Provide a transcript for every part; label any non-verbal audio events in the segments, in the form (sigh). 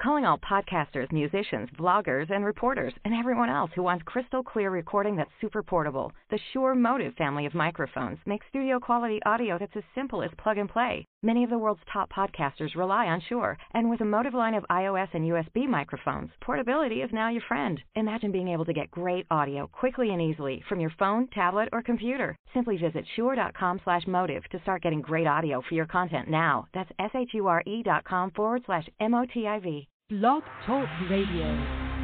Calling all podcasters, musicians, vloggers, and reporters, and everyone else who wants crystal clear recording that's super portable. The Shure Motive family of microphones makes studio quality audio that's as simple as plug and play. Many of the world's top podcasters rely on Shure, and with a Motive line of iOS and USB microphones, portability is now your friend. Imagine being able to get great audio quickly and easily from your phone, tablet, or computer. Simply visit shure.com/motive to start getting great audio for your content now. That's s h u r e dot com forward slash m o t i v. Blog Talk Radio.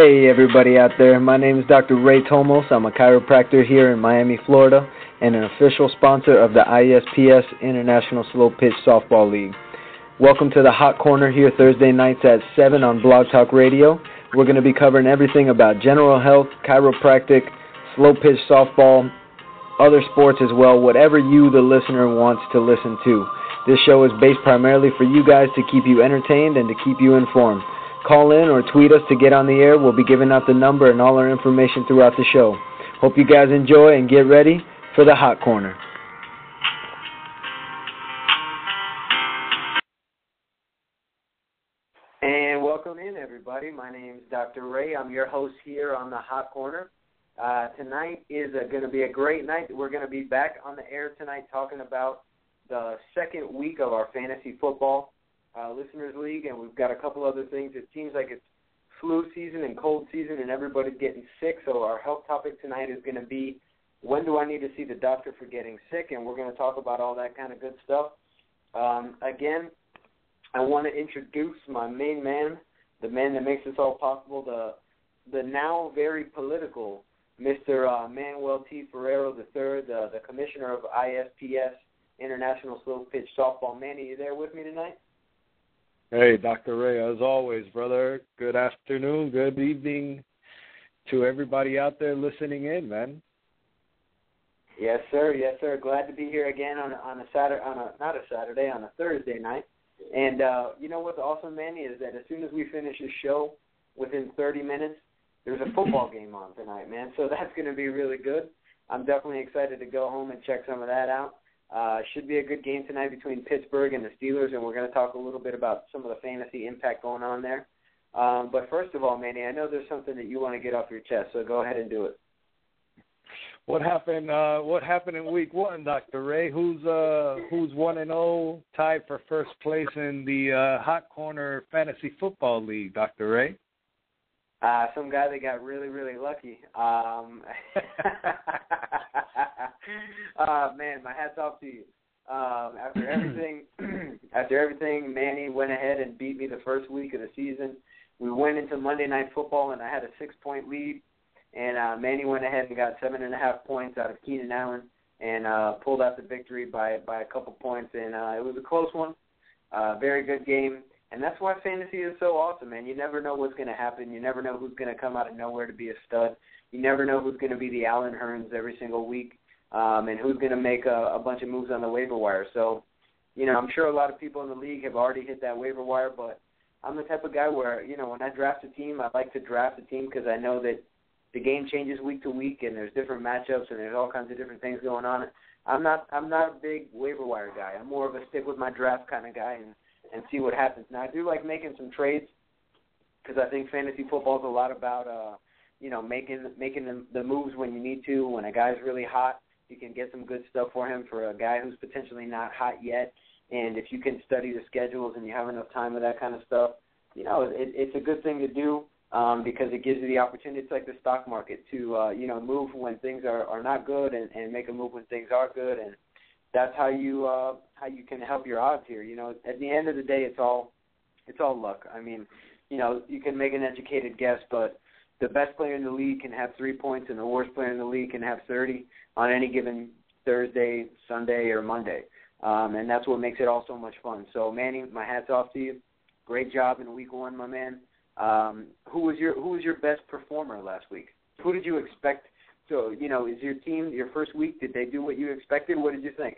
Hey everybody out there, my name is Dr. Ray Tomos. I'm a chiropractor here in Miami, Florida, and an official sponsor of the ISPS International Slow Pitch Softball League. Welcome to the Hot Corner here Thursday nights at 7 on Blog Talk Radio. We're going to be covering everything about general health, chiropractic, slow pitch softball, other sports as well, whatever you, the listener, wants to listen to. This show is based primarily for you guys to keep you entertained and to keep you informed. Call in or tweet us to get on the air. We'll be giving out the number and all our information throughout the show. Hope you guys enjoy and get ready for the Hot Corner. And welcome in, everybody. My name is Dr. Ray. I'm your host here on the Hot Corner. Uh, tonight is going to be a great night. We're going to be back on the air tonight talking about the second week of our fantasy football uh, listeners league, and we've got a couple other things. It seems like it's flu season and cold season, and everybody's getting sick. So our health topic tonight is going to be when do I need to see the doctor for getting sick, and we're going to talk about all that kind of good stuff. Um, again, I want to introduce my main man, the man that makes this all possible, the the now very political Mr. Uh, Manuel T. Ferrero III, the, the commissioner of ISPS International Slow Pitch Softball. Manny, you there with me tonight? Hey, Dr. Ray, as always, brother. Good afternoon, good evening to everybody out there listening in, man. Yes, sir. Yes, sir. Glad to be here again on on a Saturday, on a not a Saturday, on a Thursday night. And uh, you know what's awesome, Manny, is that as soon as we finish the show, within 30 minutes, there's a football (laughs) game on tonight, man. So that's going to be really good. I'm definitely excited to go home and check some of that out. Uh, should be a good game tonight between Pittsburgh and the Steelers, and we're going to talk a little bit about some of the fantasy impact going on there. Um, but first of all, Manny, I know there's something that you want to get off your chest, so go ahead and do it. What happened? Uh, what happened in Week One, Doctor Ray? Who's uh, who's one and zero, oh, tied for first place in the uh, Hot Corner Fantasy Football League, Doctor Ray? Uh, some guy that got really, really lucky. Um, (laughs) (laughs) uh, man, my hat's off to you. Um, after everything, (clears throat) after everything, Manny went ahead and beat me the first week of the season. We went into Monday Night Football, and I had a six-point lead. And uh, Manny went ahead and got seven and a half points out of Keenan Allen, and uh, pulled out the victory by by a couple points. And uh, it was a close one. Uh, very good game. And that's why fantasy is so awesome, man. You never know what's going to happen. You never know who's going to come out of nowhere to be a stud. You never know who's going to be the Allen Hurns every single week, um, and who's going to make a, a bunch of moves on the waiver wire. So, you know, I'm sure a lot of people in the league have already hit that waiver wire, but I'm the type of guy where, you know, when I draft a team, I like to draft a team because I know that the game changes week to week, and there's different matchups, and there's all kinds of different things going on. I'm not I'm not a big waiver wire guy. I'm more of a stick with my draft kind of guy, and and see what happens. Now I do like making some trades because I think fantasy football is a lot about uh, you know making making the, the moves when you need to. When a guy's really hot, you can get some good stuff for him. For a guy who's potentially not hot yet, and if you can study the schedules and you have enough time with that kind of stuff, you know it, it's a good thing to do um, because it gives you the opportunity. It's like the stock market to uh, you know move when things are are not good and, and make a move when things are good and that's how you uh how you can help your odds here. You know, at the end of the day it's all it's all luck. I mean, you know, you can make an educated guess, but the best player in the league can have three points and the worst player in the league can have thirty on any given Thursday, Sunday or Monday. Um, and that's what makes it all so much fun. So Manny, my hat's off to you. Great job in week one, my man. Um, who was your who was your best performer last week? Who did you expect so, you know, is your team your first week? Did they do what you expected? What did you think?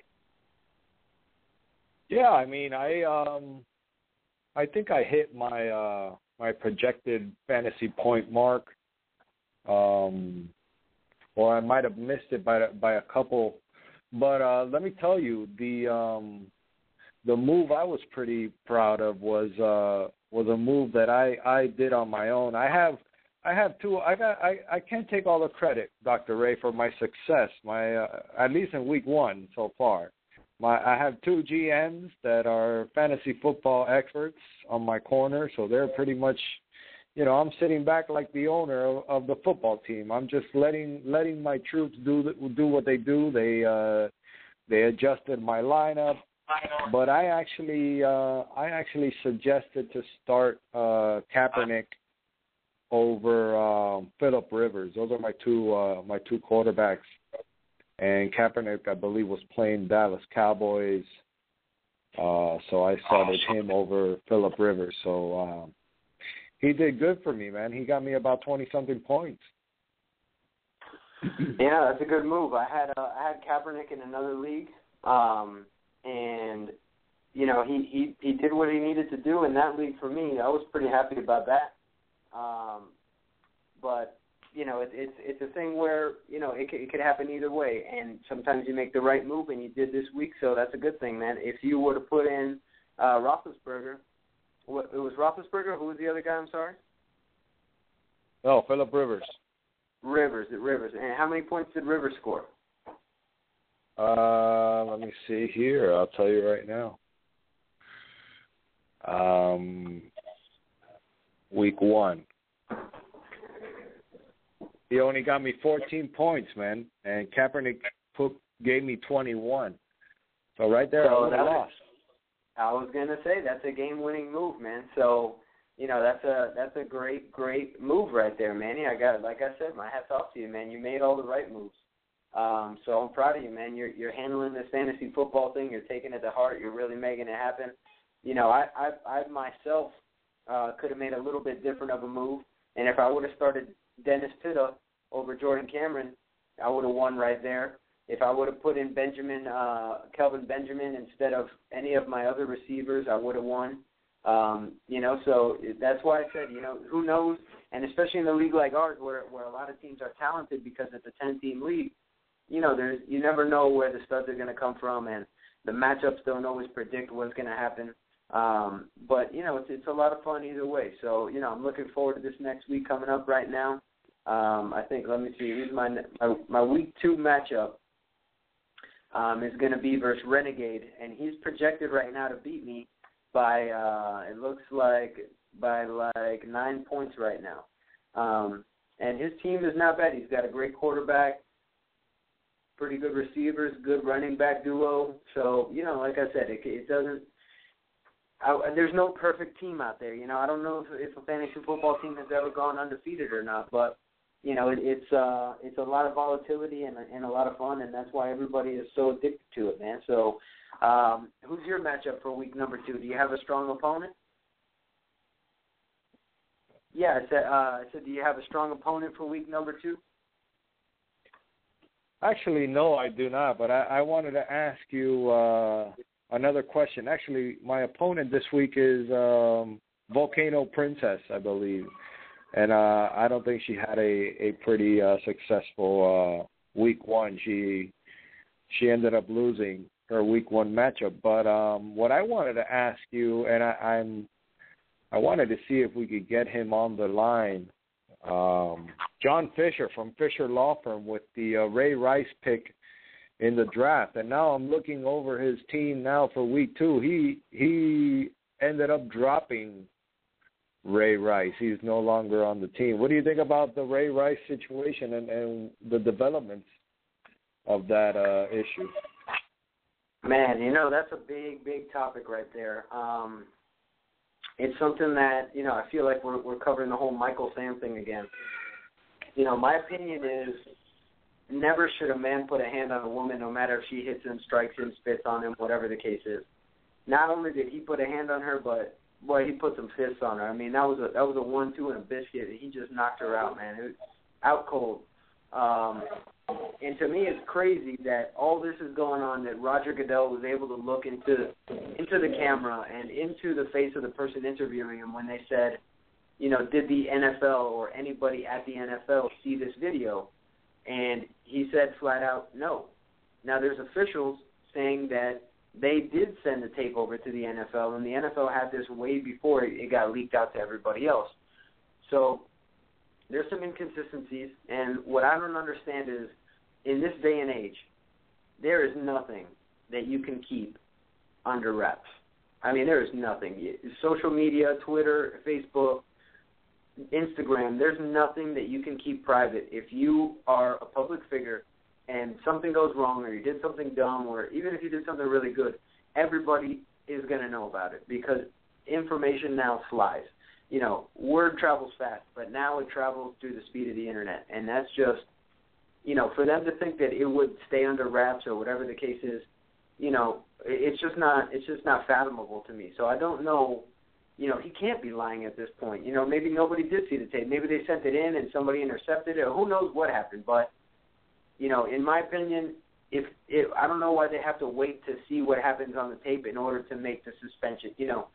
Yeah, I mean, I um, I think I hit my uh my projected fantasy point mark. Um or I might have missed it by by a couple. But uh let me tell you, the um the move I was pretty proud of was uh was a move that I I did on my own. I have I have two. I got. I I can't take all the credit, Dr. Ray, for my success. My uh, at least in week one so far. My I have two GMs that are fantasy football experts on my corner, so they're pretty much, you know, I'm sitting back like the owner of, of the football team. I'm just letting letting my troops do the, do what they do. They uh they adjusted my lineup, but I actually uh I actually suggested to start uh Kaepernick over um, Philip Rivers. Those are my two uh, my two quarterbacks. And Kaepernick, I believe, was playing Dallas Cowboys, uh, so I started him over Philip Rivers. So um, he did good for me, man. He got me about twenty something points. (clears throat) yeah, that's a good move. I had uh, I had Kaepernick in another league, um, and you know he he he did what he needed to do in that league for me. I was pretty happy about that. Um, but you know, it, it's it's a thing where you know it, it could happen either way, and sometimes you make the right move, and you did this week, so that's a good thing, man. If you were to put in uh, Roethlisberger, what, it was Roethlisberger. Who was the other guy? I'm sorry. Oh, Philip Rivers. Rivers at Rivers, and how many points did Rivers score? Uh, let me see here. I'll tell you right now. Um, week one. He only got me 14 points, man, and Kaepernick put, gave me 21. So right there, so I was, lost. I was gonna say that's a game-winning move, man. So you know that's a that's a great great move right there, Manny. I got like I said, my hats off to you, man. You made all the right moves. Um, so I'm proud of you, man. You're you're handling this fantasy football thing. You're taking it to heart. You're really making it happen. You know, I I, I myself uh, could have made a little bit different of a move. And if I would have started Dennis Pitta over Jordan Cameron, I would have won right there. If I would have put in Benjamin, uh, Kelvin Benjamin instead of any of my other receivers, I would have won. Um, you know, so that's why I said, you know, who knows? And especially in a league like ours, where where a lot of teams are talented because it's a ten team league, you know, there's you never know where the studs are going to come from, and the matchups don't always predict what's going to happen. Um, but you know, it's it's a lot of fun either way. So you know, I'm looking forward to this next week coming up right now. Um, I think let me see. Here's my my, my week two matchup. Um, is going to be versus Renegade, and he's projected right now to beat me by uh, it looks like by like nine points right now. Um, and his team is not bad. He's got a great quarterback, pretty good receivers, good running back duo. So you know, like I said, it, it doesn't I, there's no perfect team out there. You know, I don't know if, if a fantasy football team has ever gone undefeated or not, but you know, it, it's uh, it's a lot of volatility and, and a lot of fun, and that's why everybody is so addicted to it, man. So, um, who's your matchup for week number two? Do you have a strong opponent? Yeah, I said. Uh, I said, do you have a strong opponent for week number two? Actually, no, I do not. But I, I wanted to ask you. Uh, another question. Actually, my opponent this week is um, Volcano Princess, I believe, and uh, I don't think she had a a pretty uh, successful uh, week one. She she ended up losing her week one matchup. But um, what I wanted to ask you, and I, I'm I wanted to see if we could get him on the line. Um, John Fisher from Fisher Law Firm with the uh, Ray Rice pick in the draft. And now I'm looking over his team now for week two. He he ended up dropping Ray Rice. He's no longer on the team. What do you think about the Ray Rice situation and, and the developments of that uh, issue? Man, you know that's a big, big topic right there. Um, it's something that you know I feel like we're we're covering the whole Michael Sam thing again. You know, my opinion is never should a man put a hand on a woman, no matter if she hits him, strikes him, spits on him, whatever the case is. Not only did he put a hand on her, but boy, he put some fists on her. I mean, that was a that was a one-two and a biscuit. He just knocked her out, man. It was out cold. Um, and to me, it's crazy that all this is going on. That Roger Goodell was able to look into into the camera and into the face of the person interviewing him when they said, you know, did the NFL or anybody at the NFL see this video? And he said flat out, no. Now there's officials saying that they did send the tape over to the NFL, and the NFL had this way before it got leaked out to everybody else. So there's some inconsistencies, and what I don't understand is, in this day and age, there is nothing that you can keep under wraps. I mean, there is nothing. Social media, Twitter, Facebook, Instagram, there's nothing that you can keep private. If you are a public figure and something goes wrong or you did something dumb or even if you did something really good, everybody is going to know about it because information now flies. You know, word travels fast, but now it travels through the speed of the internet, and that's just, you know, for them to think that it would stay under wraps or whatever the case is, you know, it's just not it's just not fathomable to me. So I don't know, you know, he can't be lying at this point. You know, maybe nobody did see the tape. Maybe they sent it in and somebody intercepted it. Who knows what happened? But you know, in my opinion, if, if I don't know why they have to wait to see what happens on the tape in order to make the suspension, you know,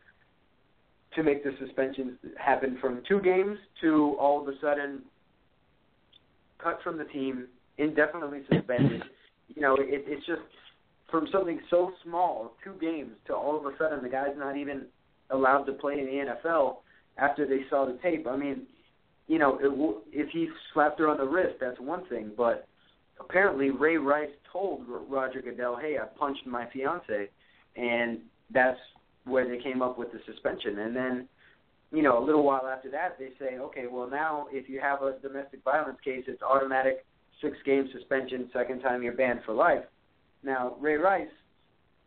to make the suspensions happen from two games to all of a sudden cut from the team, indefinitely suspended. (coughs) you know, it, it's just from something so small, two games, to all of a sudden the guy's not even allowed to play in the NFL after they saw the tape. I mean, you know, it, if he slapped her on the wrist, that's one thing, but apparently Ray Rice told Roger Goodell, "Hey, I punched my fiance," and that's where they came up with the suspension. And then, you know, a little while after that, they say, "Okay, well now if you have a domestic violence case, it's automatic six game suspension. Second time you're banned for life." Now Ray Rice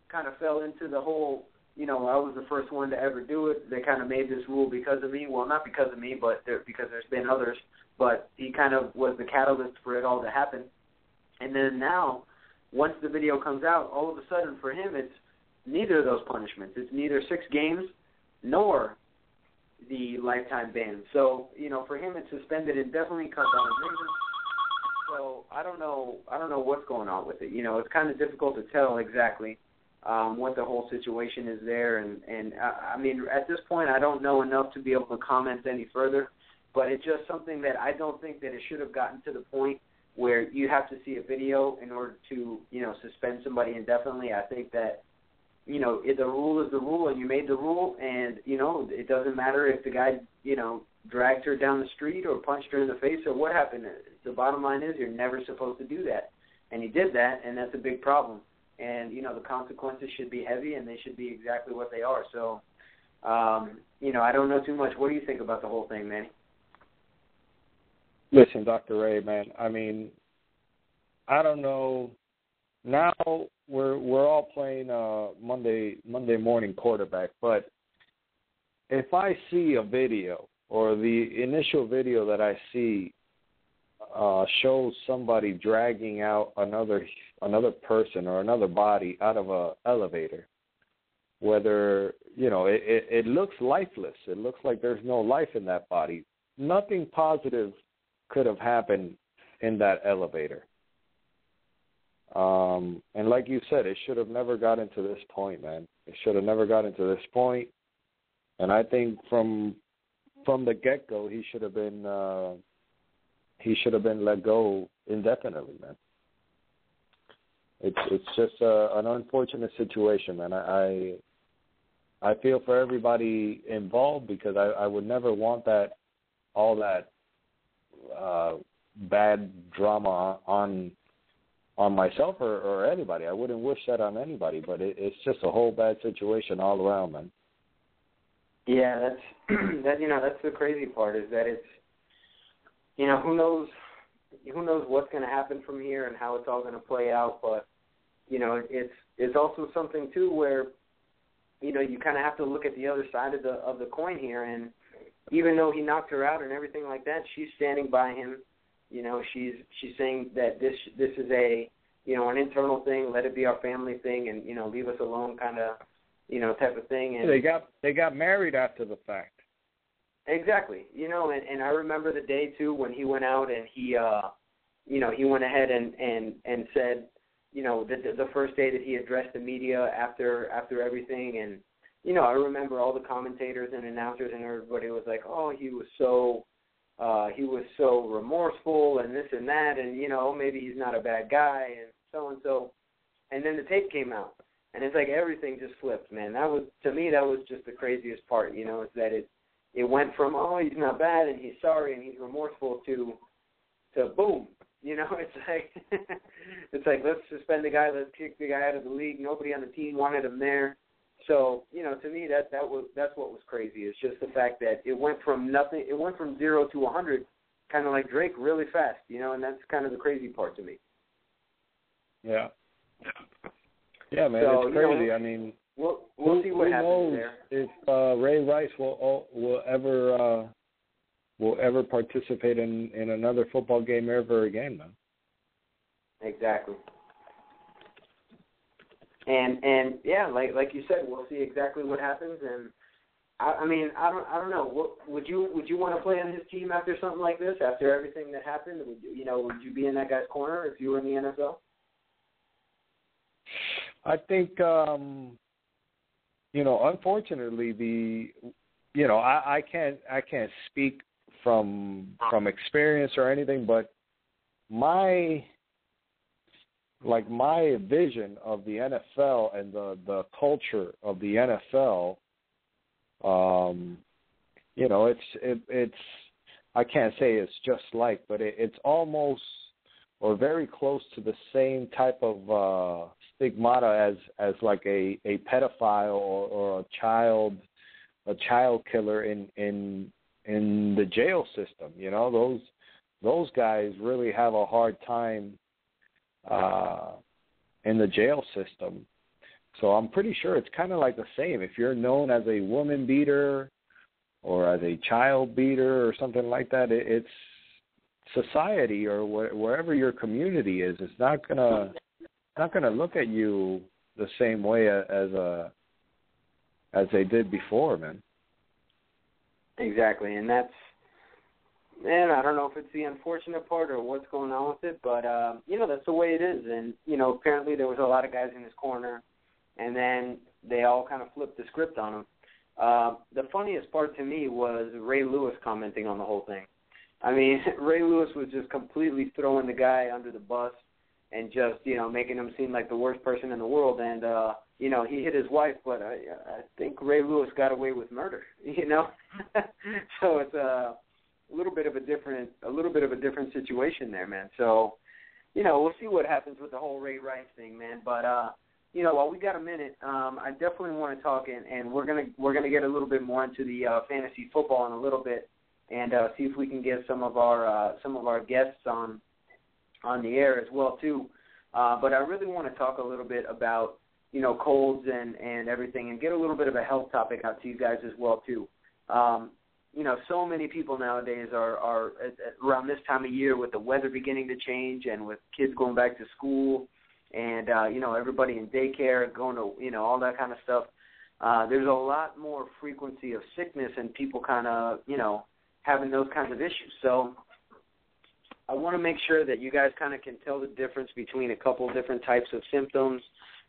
kind of fell into the whole. You know, I was the first one to ever do it. They kind of made this rule because of me. Well, not because of me, but there, because there's been others. But he kind of was the catalyst for it all to happen and then now, once the video comes out, all of a sudden for him, it's neither of those punishments. It's neither six games nor the lifetime ban. So you know, for him, it's suspended indefinitely, cut down his So I don't know. I don't know what's going on with it. You know, it's kind of difficult to tell exactly um, what the whole situation is there. And and I, I mean, at this point, I don't know enough to be able to comment any further. But it's just something that I don't think that it should have gotten to the point where you have to see a video in order to you know suspend somebody indefinitely. I think that you know the rule is the rule, and you made the rule, and you know it doesn't matter if the guy you know dragged her down the street or punched her in the face or what happened. The bottom line is you're never supposed to do that, and he did that, and that's a big problem. And you know the consequences should be heavy, and they should be exactly what they are. So, um, you know, I don't know too much. What do you think about the whole thing, Manny? Listen, Dr. Ray, man, I mean, I don't know. Now we're we're all playing uh Monday Monday morning quarterback, but if I see a video or the initial video that I see uh shows somebody dragging out another another person or another body out of a elevator, whether you know it, it, it looks lifeless, it looks like there's no life in that body. Nothing positive could have happened in that elevator. Um, and like you said, it should have never gotten to this point, man. It should have never gotten to this point. And I think from from the get go, he should have been uh, he should have been let go indefinitely, man. It's it's just a, an unfortunate situation, man. I, I I feel for everybody involved because I, I would never want that all that uh, bad drama on on myself or, or anybody. I wouldn't wish that on anybody, but it, it's just a whole bad situation all around, man. Yeah, that's (clears throat) that. You know, that's the crazy part is that it's, you know, who knows, who knows what's going to happen from here and how it's all going to play out. But you know, it's it's also something too where, you know, you kind of have to look at the other side of the of the coin here and even though he knocked her out and everything like that, she's standing by him. You know, she's she's saying that this this is a you know an internal thing. Let it be our family thing, and you know leave us alone, kind of you know type of thing. And they got they got married after the fact. Exactly. You know, and and I remember the day too when he went out and he uh you know, he went ahead and and and said, you know, the the first day that he addressed the media after after everything, and you know, I remember all the commentators and announcers and everybody was like, oh, he was so. Uh, he was so remorseful and this and that, and you know maybe he's not a bad guy and so and so. And then the tape came out, and it's like everything just flipped, man. That was to me that was just the craziest part, you know, is that it it went from oh he's not bad and he's sorry and he's remorseful to to boom, you know, (laughs) it's like it's like let's suspend the guy, let's kick the guy out of the league. Nobody on the team wanted him there. So, you know, to me that that was that's what was crazy. It's just the fact that it went from nothing it went from 0 to a 100 kind of like Drake really fast, you know, and that's kind of the crazy part to me. Yeah. Yeah, man, So, it's you know, crazy. I mean, We'll we'll who, see what who happens knows there. if uh, Ray Rice will will ever uh, will ever participate in in another football game ever again, man. Exactly. And and yeah, like like you said, we'll see exactly what happens. And I, I mean, I don't I don't know. What, would you would you want to play on his team after something like this? After everything that happened, would you, you know would you be in that guy's corner if you were in the NFL? I think um you know, unfortunately the you know, I, I can't I can't speak from from experience or anything, but my like my vision of the NFL and the the culture of the NFL um you know, it's it, it's I can't say it's just like, but it, it's almost or very close to the same type of uh stigmata as as like a a pedophile or, or a child a child killer in in in the jail system you know those those guys really have a hard time uh in the jail system so i'm pretty sure it's kind of like the same if you're known as a woman beater or as a child beater or something like that it, it's society or wh- wherever your community is it's not gonna not gonna look at you the same way as a as they did before, man. Exactly, and that's man, I don't know if it's the unfortunate part or what's going on with it, but uh, you know that's the way it is. And you know, apparently there was a lot of guys in his corner, and then they all kind of flipped the script on him. Uh, the funniest part to me was Ray Lewis commenting on the whole thing. I mean, (laughs) Ray Lewis was just completely throwing the guy under the bus and just you know making him seem like the worst person in the world. And uh, you know he hit his wife, but I, I think Ray Lewis got away with murder. (laughs) You know, (laughs) so it's a little bit of a different a little bit of a different situation there, man. So you know we'll see what happens with the whole Ray Rice thing, man. But uh, you know while we got a minute, um, I definitely want to talk and, and we're gonna we're gonna get a little bit more into the uh, fantasy football in a little bit and uh, see if we can get some of our uh, some of our guests on on the air as well too. Uh, but I really want to talk a little bit about you know colds and and everything, and get a little bit of a health topic out to you guys as well too. Um, you know, so many people nowadays are are at, at around this time of year with the weather beginning to change, and with kids going back to school, and uh, you know everybody in daycare going to you know all that kind of stuff. Uh, there's a lot more frequency of sickness and people kind of you know having those kinds of issues. So I want to make sure that you guys kind of can tell the difference between a couple different types of symptoms,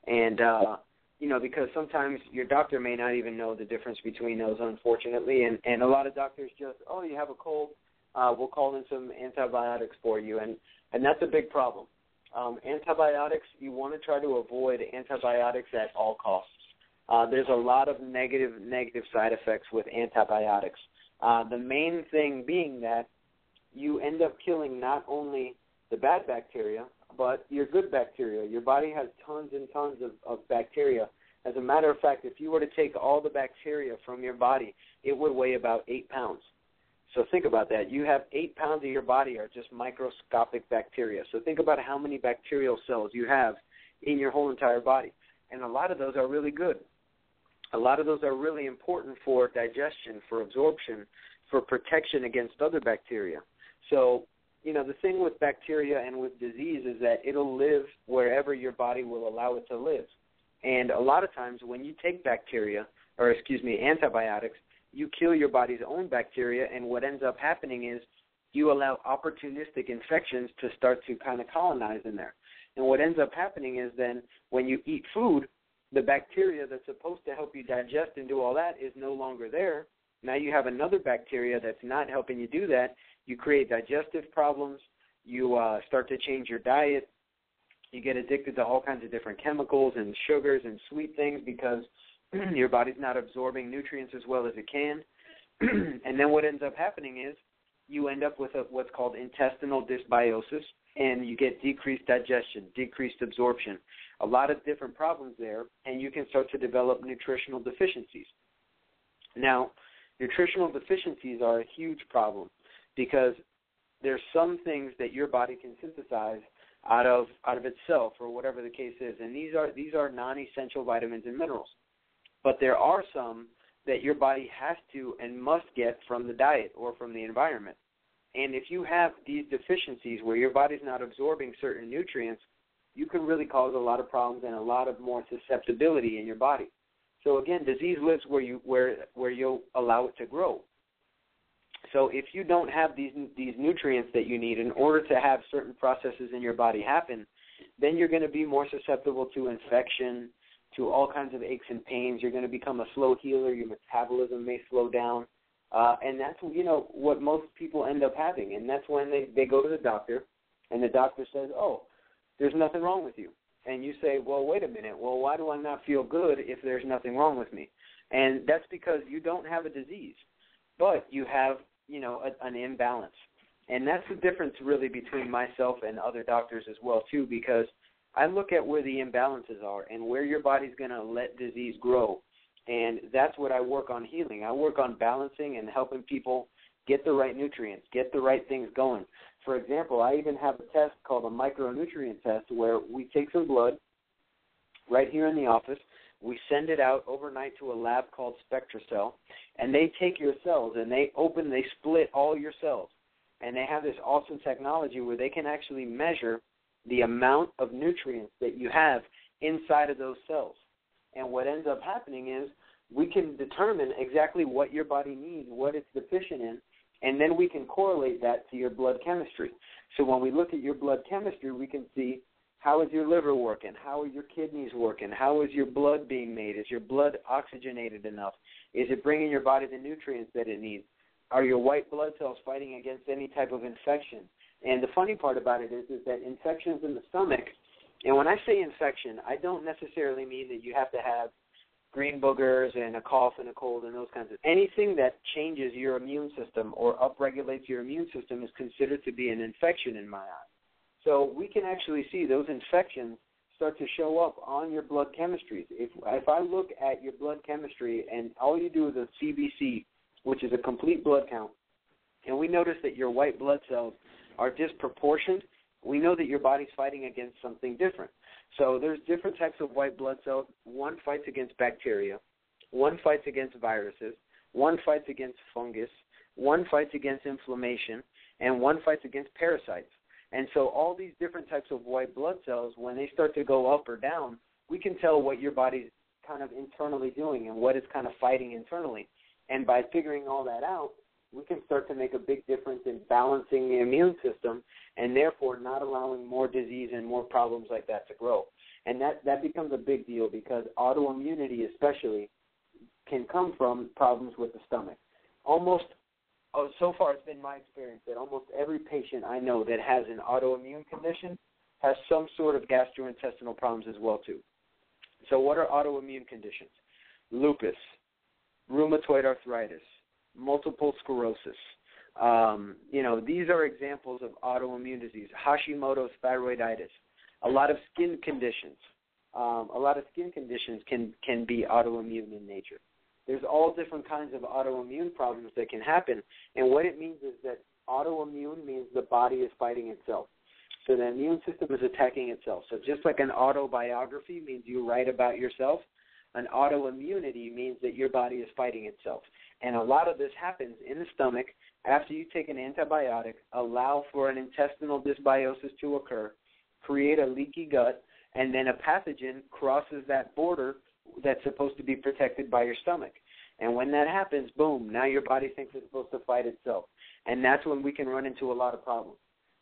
and uh, you know, because sometimes your doctor may not even know the difference between those, unfortunately, and and a lot of doctors just, oh, you have a cold, uh, we'll call in some antibiotics for you, and and that's a big problem. Um, antibiotics, you want to try to avoid antibiotics at all costs. Uh, there's a lot of negative negative side effects with antibiotics. Uh, the main thing being that you end up killing not only the bad bacteria, but your good bacteria. Your body has tons and tons of, of bacteria. As a matter of fact, if you were to take all the bacteria from your body, it would weigh about eight pounds. So think about that. You have eight pounds of your body are just microscopic bacteria. So think about how many bacterial cells you have in your whole entire body. And a lot of those are really good. A lot of those are really important for digestion, for absorption, for protection against other bacteria. So, you know, the thing with bacteria and with disease is that it'll live wherever your body will allow it to live. And a lot of times when you take bacteria, or excuse me, antibiotics, you kill your body's own bacteria, and what ends up happening is you allow opportunistic infections to start to kind of colonize in there. And what ends up happening is then when you eat food, the bacteria that's supposed to help you digest and do all that is no longer there. Now you have another bacteria that's not helping you do that. You create digestive problems. You uh, start to change your diet. You get addicted to all kinds of different chemicals and sugars and sweet things because (clears throat) your body's not absorbing nutrients as well as it can. (clears throat) and then what ends up happening is you end up with a, what's called intestinal dysbiosis, and you get decreased digestion, decreased absorption, a lot of different problems there, and you can start to develop nutritional deficiencies. Now, nutritional deficiencies are a huge problem because there's some things that your body can synthesize out of out of itself or whatever the case is. And these are these are non-essential vitamins and minerals. But there are some that your body has to and must get from the diet or from the environment. And if you have these deficiencies where your body's not absorbing certain nutrients you can really cause a lot of problems and a lot of more susceptibility in your body so again disease lives where you where where you allow it to grow so if you don't have these these nutrients that you need in order to have certain processes in your body happen, then you're going to be more susceptible to infection, to all kinds of aches and pains. You're going to become a slow healer. Your metabolism may slow down, uh, and that's you know what most people end up having. And that's when they they go to the doctor, and the doctor says, "Oh, there's nothing wrong with you." And you say, "Well, wait a minute. Well, why do I not feel good if there's nothing wrong with me?" And that's because you don't have a disease, but you have you know a, an imbalance and that's the difference really between myself and other doctors as well too because i look at where the imbalances are and where your body's going to let disease grow and that's what i work on healing i work on balancing and helping people get the right nutrients. Get the right things going. For example i even have a test called a micronutrient test where we take some blood right here in the office. We send it out overnight to a lab called SpectraCell, and they take your cells and they open, they split all your cells, and they have this awesome technology where they can actually measure the amount of nutrients that you have inside of those cells. And what ends up happening is we can determine exactly what your body needs, what it's deficient in, and then we can correlate that to your blood chemistry. So when we look at your blood chemistry, we can see how is your liver working? How are your kidneys working? How is your blood being made? Is your blood oxygenated enough? Is it bringing your body the nutrients that it needs? Are your white blood cells fighting against any type of infection? And the funny part about it is, is that infections in the stomach, and when I say infection, I don't necessarily mean that you have to have green boogers and a cough and a cold and those kinds of anything that changes your immune system or upregulates your immune system is considered to be an infection in my eyes. So we can actually see those infections start to show up on your blood chemistries. If if I look at your blood chemistry and all you do is a CBC, which is a complete blood count, and we notice that your white blood cells are disproportioned, we know that your body's fighting against something different. So there's different types of white blood cells. One fights against bacteria, one fights against viruses, one fights against fungus, one fights against inflammation, and one fights against parasites. And so all these different types of white blood cells, when they start to go up or down, we can tell what your body's kind of internally doing and what it's kind of fighting internally. And by figuring all that out, we can start to make a big difference in balancing the immune system and therefore not allowing more disease and more problems like that to grow. And that, that becomes a big deal because autoimmunity especially can come from problems with the stomach. Almost oh, so far it's been my experience that almost every patient I know that has an autoimmune condition has some sort of gastrointestinal problems as well too. So what are autoimmune conditions? Lupus, rheumatoid arthritis, multiple sclerosis. Um, you know, these are examples of autoimmune disease. Hashimoto's thyroiditis. A lot of skin conditions. Um, a lot of skin conditions can can be autoimmune in nature. There's all different kinds of autoimmune problems that can happen. And what it means is that autoimmune means the body is fighting itself. So the immune system is attacking itself. So just like an autobiography means you write about yourself, an autoimmunity means that your body is fighting itself. And a lot of this happens in the stomach after you take an antibiotic, allow for an intestinal dysbiosis to occur, create a leaky gut, and then a pathogen crosses that border that's supposed to be protected by your stomach. And when that happens, boom, now your body thinks it's supposed to fight itself. And that's when we can run into a lot of problems.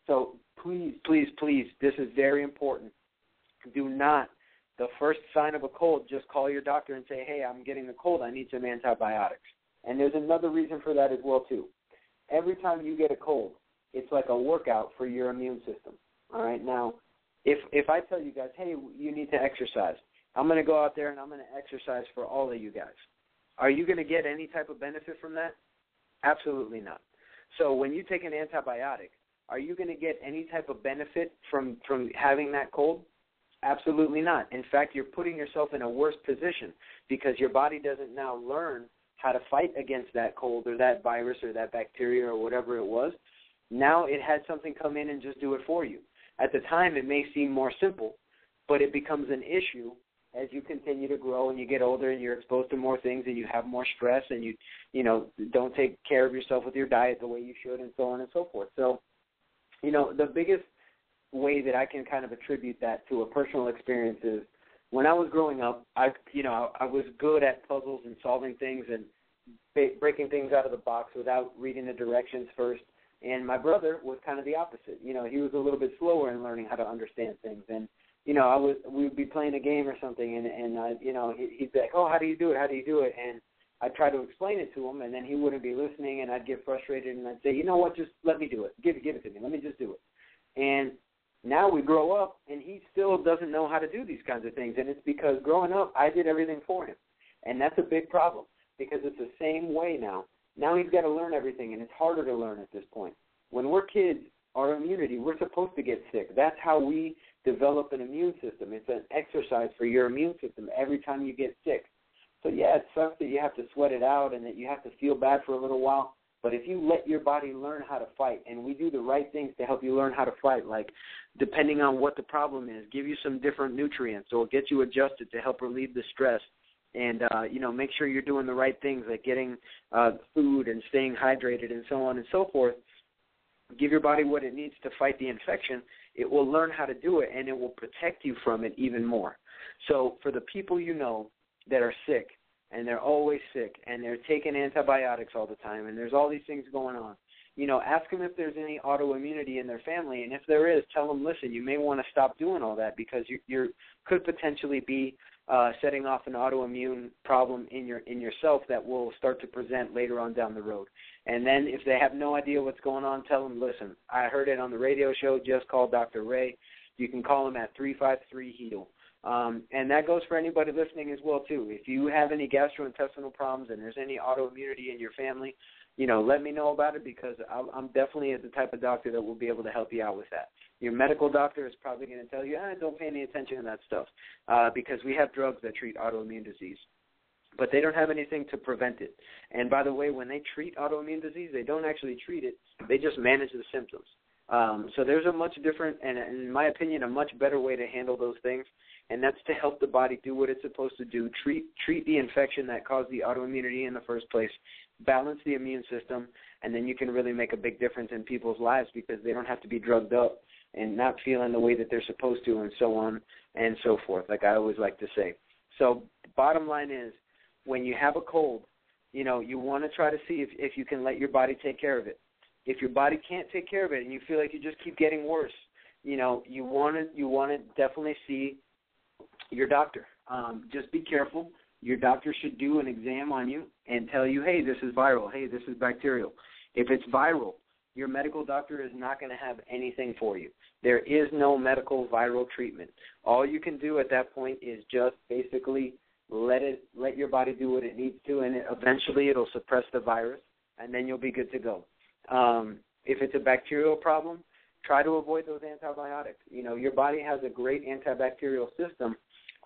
So please, please, please, this is very important. Do not, the first sign of a cold, just call your doctor and say, hey, I'm getting a cold. I need some antibiotics. And there's another reason for that as well, too. Every time you get a cold, it's like a workout for your immune system. All right. Now, if if I tell you guys, hey, you need to exercise, I'm going to go out there and I'm going to exercise for all of you guys. Are you going to get any type of benefit from that? Absolutely not. So when you take an antibiotic, are you going to get any type of benefit from from having that cold? Absolutely not. In fact, you're putting yourself in a worse position because your body doesn't now learn how to fight against that cold or that virus or that bacteria or whatever it was. Now it had something come in and just do it for you. At the time, it may seem more simple, but it becomes an issue as you continue to grow and you get older and you're exposed to more things and you have more stress and you you know don't take care of yourself with your diet the way you should and so on and so forth so you know the biggest way that i can kind of attribute that to a personal experience is when i was growing up i you know i was good at puzzles and solving things and ba- breaking things out of the box without reading the directions first and my brother was kind of the opposite you know he was a little bit slower in learning how to understand things and you know, I was we would be playing a game or something, and and uh, you know he, he'd be like, oh, how do you do it? How do you do it? And I'd try to explain it to him, and then he wouldn't be listening, and I'd get frustrated, and I'd say, you know what, just let me do it. Give it, give it to me. Let me just do it. And now we grow up, and he still doesn't know how to do these kinds of things, and it's because growing up, I did everything for him, and that's a big problem because it's the same way now. Now he's got to learn everything, and it's harder to learn at this point. When we're kids, our immunity, we're supposed to get sick. That's how we develop an immune system. It's an exercise for your immune system every time you get sick. So yeah, it sucks that you have to sweat it out and that you have to feel bad for a little while. But if you let your body learn how to fight, and we do the right things to help you learn how to fight, like depending on what the problem is, give you some different nutrients or get you adjusted to help relieve the stress, and uh, you know make sure you're doing the right things like getting uh, food and staying hydrated and so on and so forth. Give your body what it needs to fight the infection, it will learn how to do it and it will protect you from it even more. So for the people you know that are sick and they're always sick and they're taking antibiotics all the time and there's all these things going on, you know, ask them if there's any autoimmunity in their family, and if there is, tell them, listen, you may want to stop doing all that because you you could potentially be uh, setting off an autoimmune problem in your in yourself that will start to present later on down the road. And then if they have no idea what's going on, tell them, listen, I heard it on the radio show. Just call Dr. Ray. You can call him at three five three heal. Um, and that goes for anybody listening as well too. If you have any gastrointestinal problems and there's any autoimmunity in your family, you know, let me know about it because I'm definitely the type of doctor that will be able to help you out with that. Your medical doctor is probably going to tell you, ah, don't pay any attention to that stuff uh, because we have drugs that treat autoimmune disease but they don't have anything to prevent it. And by the way, when they treat autoimmune disease, they don't actually treat it; they just manage the symptoms. Um, so there's a much different, and in my opinion, a much better way to handle those things, and that's to help the body do what it's supposed to do: treat treat the infection that caused the autoimmunity in the first place, balance the immune system, and then you can really make a big difference in people's lives because they don't have to be drugged up and not feeling the way that they're supposed to, and so on and so forth. Like I always like to say. So bottom line is when you have a cold, you know, you want to try to see if if you can let your body take care of it. If your body can't take care of it and you feel like you just keep getting worse, you know, you want to you want to definitely see your doctor. Um, just be careful. Your doctor should do an exam on you and tell you, hey, this is viral. Hey, this is bacterial. If it's viral, your medical doctor is not going to have anything for you. There is no medical viral treatment. All you can do at that point is just basically let it let your body do what it needs to, and eventually it'll suppress the virus, and then you'll be good to go. Um, if it's a bacterial problem, try to avoid those antibiotics. You know, your body has a great antibacterial system,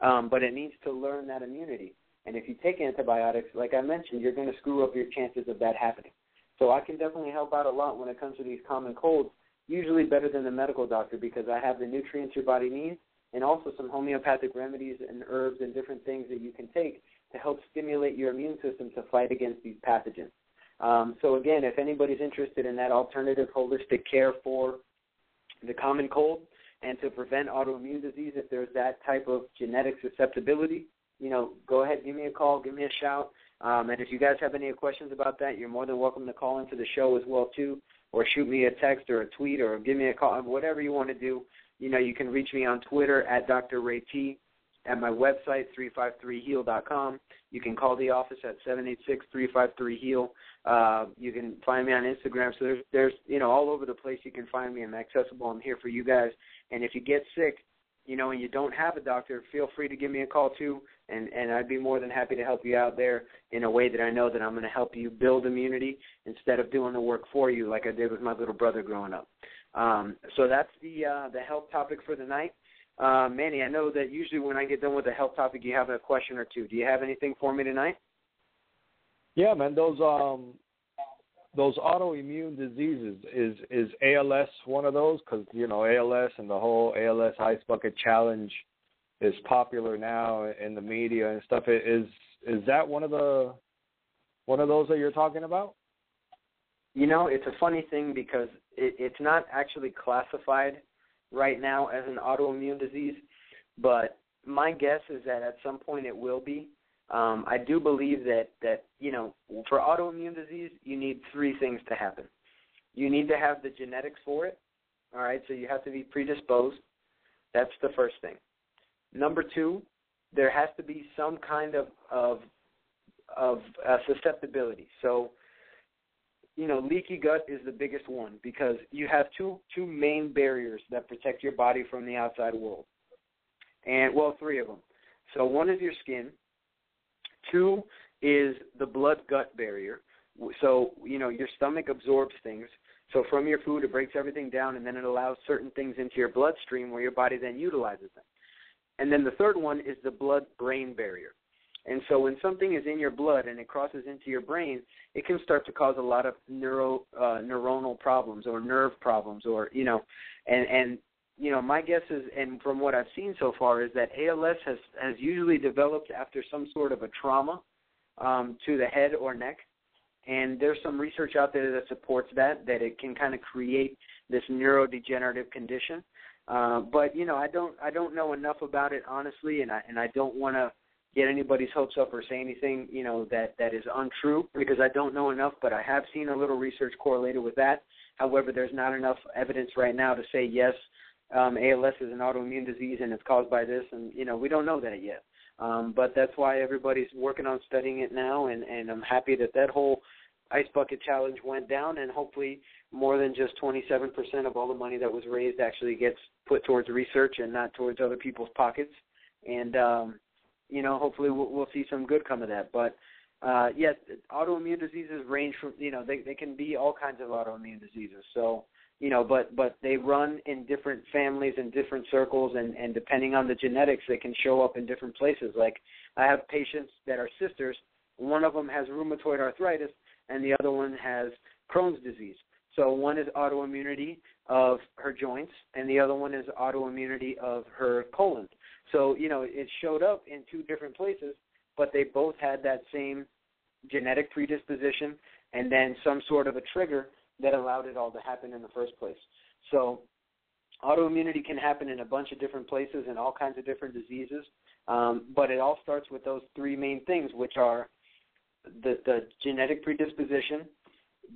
um, but it needs to learn that immunity. And if you take antibiotics, like I mentioned, you're going to screw up your chances of that happening. So I can definitely help out a lot when it comes to these common colds, usually better than the medical doctor because I have the nutrients your body needs and also some homeopathic remedies and herbs and different things that you can take to help stimulate your immune system to fight against these pathogens. Um, so again, if anybody's interested in that alternative holistic care for the common cold and to prevent autoimmune disease, if there's that type of genetic susceptibility, you know, go ahead, give me a call, give me a shout, Um, and if you guys have any questions about that, you're more than welcome to call into the show as well too, or shoot me a text or a tweet or give me a call, whatever you want to do. You know, you can reach me on Twitter at Dr. Ray T, at my website 353heal.com. You can call the office at 786-353-HEAL. Uh, you can find me on Instagram. So there's, there's, you know, all over the place you can find me. I'm accessible. I'm here for you guys. And if you get sick, you know, and you don't have a doctor, feel free to give me a call too, and and I'd be more than happy to help you out there in a way that I know that I'm going to help you build immunity instead of doing the work for you like I did with my little brother growing up. Um, so that's the uh, the health topic for the night. Uh, Manny, I know that usually when I get done with the health topic, you have a question or two. Do you have anything for me tonight? Yeah, man. Those um those autoimmune diseases is is ALS one of those? Because you know ALS and the whole ALS ice bucket challenge is popular now in the media and stuff. Is is that one of the one of those that you're talking about? You know, it's a funny thing because it, it's not actually classified right now as an autoimmune disease, but my guess is that at some point it will be. Um, I do believe that that you know for autoimmune disease you need three things to happen. You need to have the genetics for it. All right, so you have to be predisposed. That's the first thing. Number two, there has to be some kind of of of uh, susceptibility. So, you know, leaky gut is the biggest one because you have two two main barriers that protect your body from the outside world, and well, three of them. So one is your skin, Two is the blood gut barrier. So, you know, your stomach absorbs things. So from your food, it breaks everything down, and then it allows certain things into your bloodstream where your body then utilizes them. And then the third one is the blood brain barrier. And so when something is in your blood and it crosses into your brain, it can start to cause a lot of neuro uh, neuronal problems or nerve problems or you know, and and you know my guess is and from what I've seen so far is that ALS has has usually developed after some sort of a trauma um, to the head or neck, and there's some research out there that supports that that it can kind of create this neurodegenerative condition. Uh, but you know, I don't I don't know enough about it honestly, and I and I don't want to get anybody's hopes up or say anything you know that that is untrue because I don't know enough. But I have seen a little research correlated with that. However, there's not enough evidence right now to say yes, um, ALS is an autoimmune disease and it's caused by this, and you know we don't know that yet. Um, but that's why everybody's working on studying it now, and and I'm happy that that whole ice bucket challenge went down, and hopefully more than just 27% of all the money that was raised actually gets put towards research and not towards other people's pockets. And um, you know, hopefully we'll, we'll see some good come of that. But uh, yes, autoimmune diseases range from you know they they can be all kinds of autoimmune diseases. So you know, but but they run in different families and different circles, and and depending on the genetics, they can show up in different places. Like I have patients that are sisters. One of them has rheumatoid arthritis, and the other one has Crohn's disease. So one is autoimmunity of her joints, and the other one is autoimmunity of her colon. So you know, it showed up in two different places, but they both had that same genetic predisposition, and then some sort of a trigger that allowed it all to happen in the first place. So autoimmunity can happen in a bunch of different places and all kinds of different diseases, um, but it all starts with those three main things, which are the, the genetic predisposition,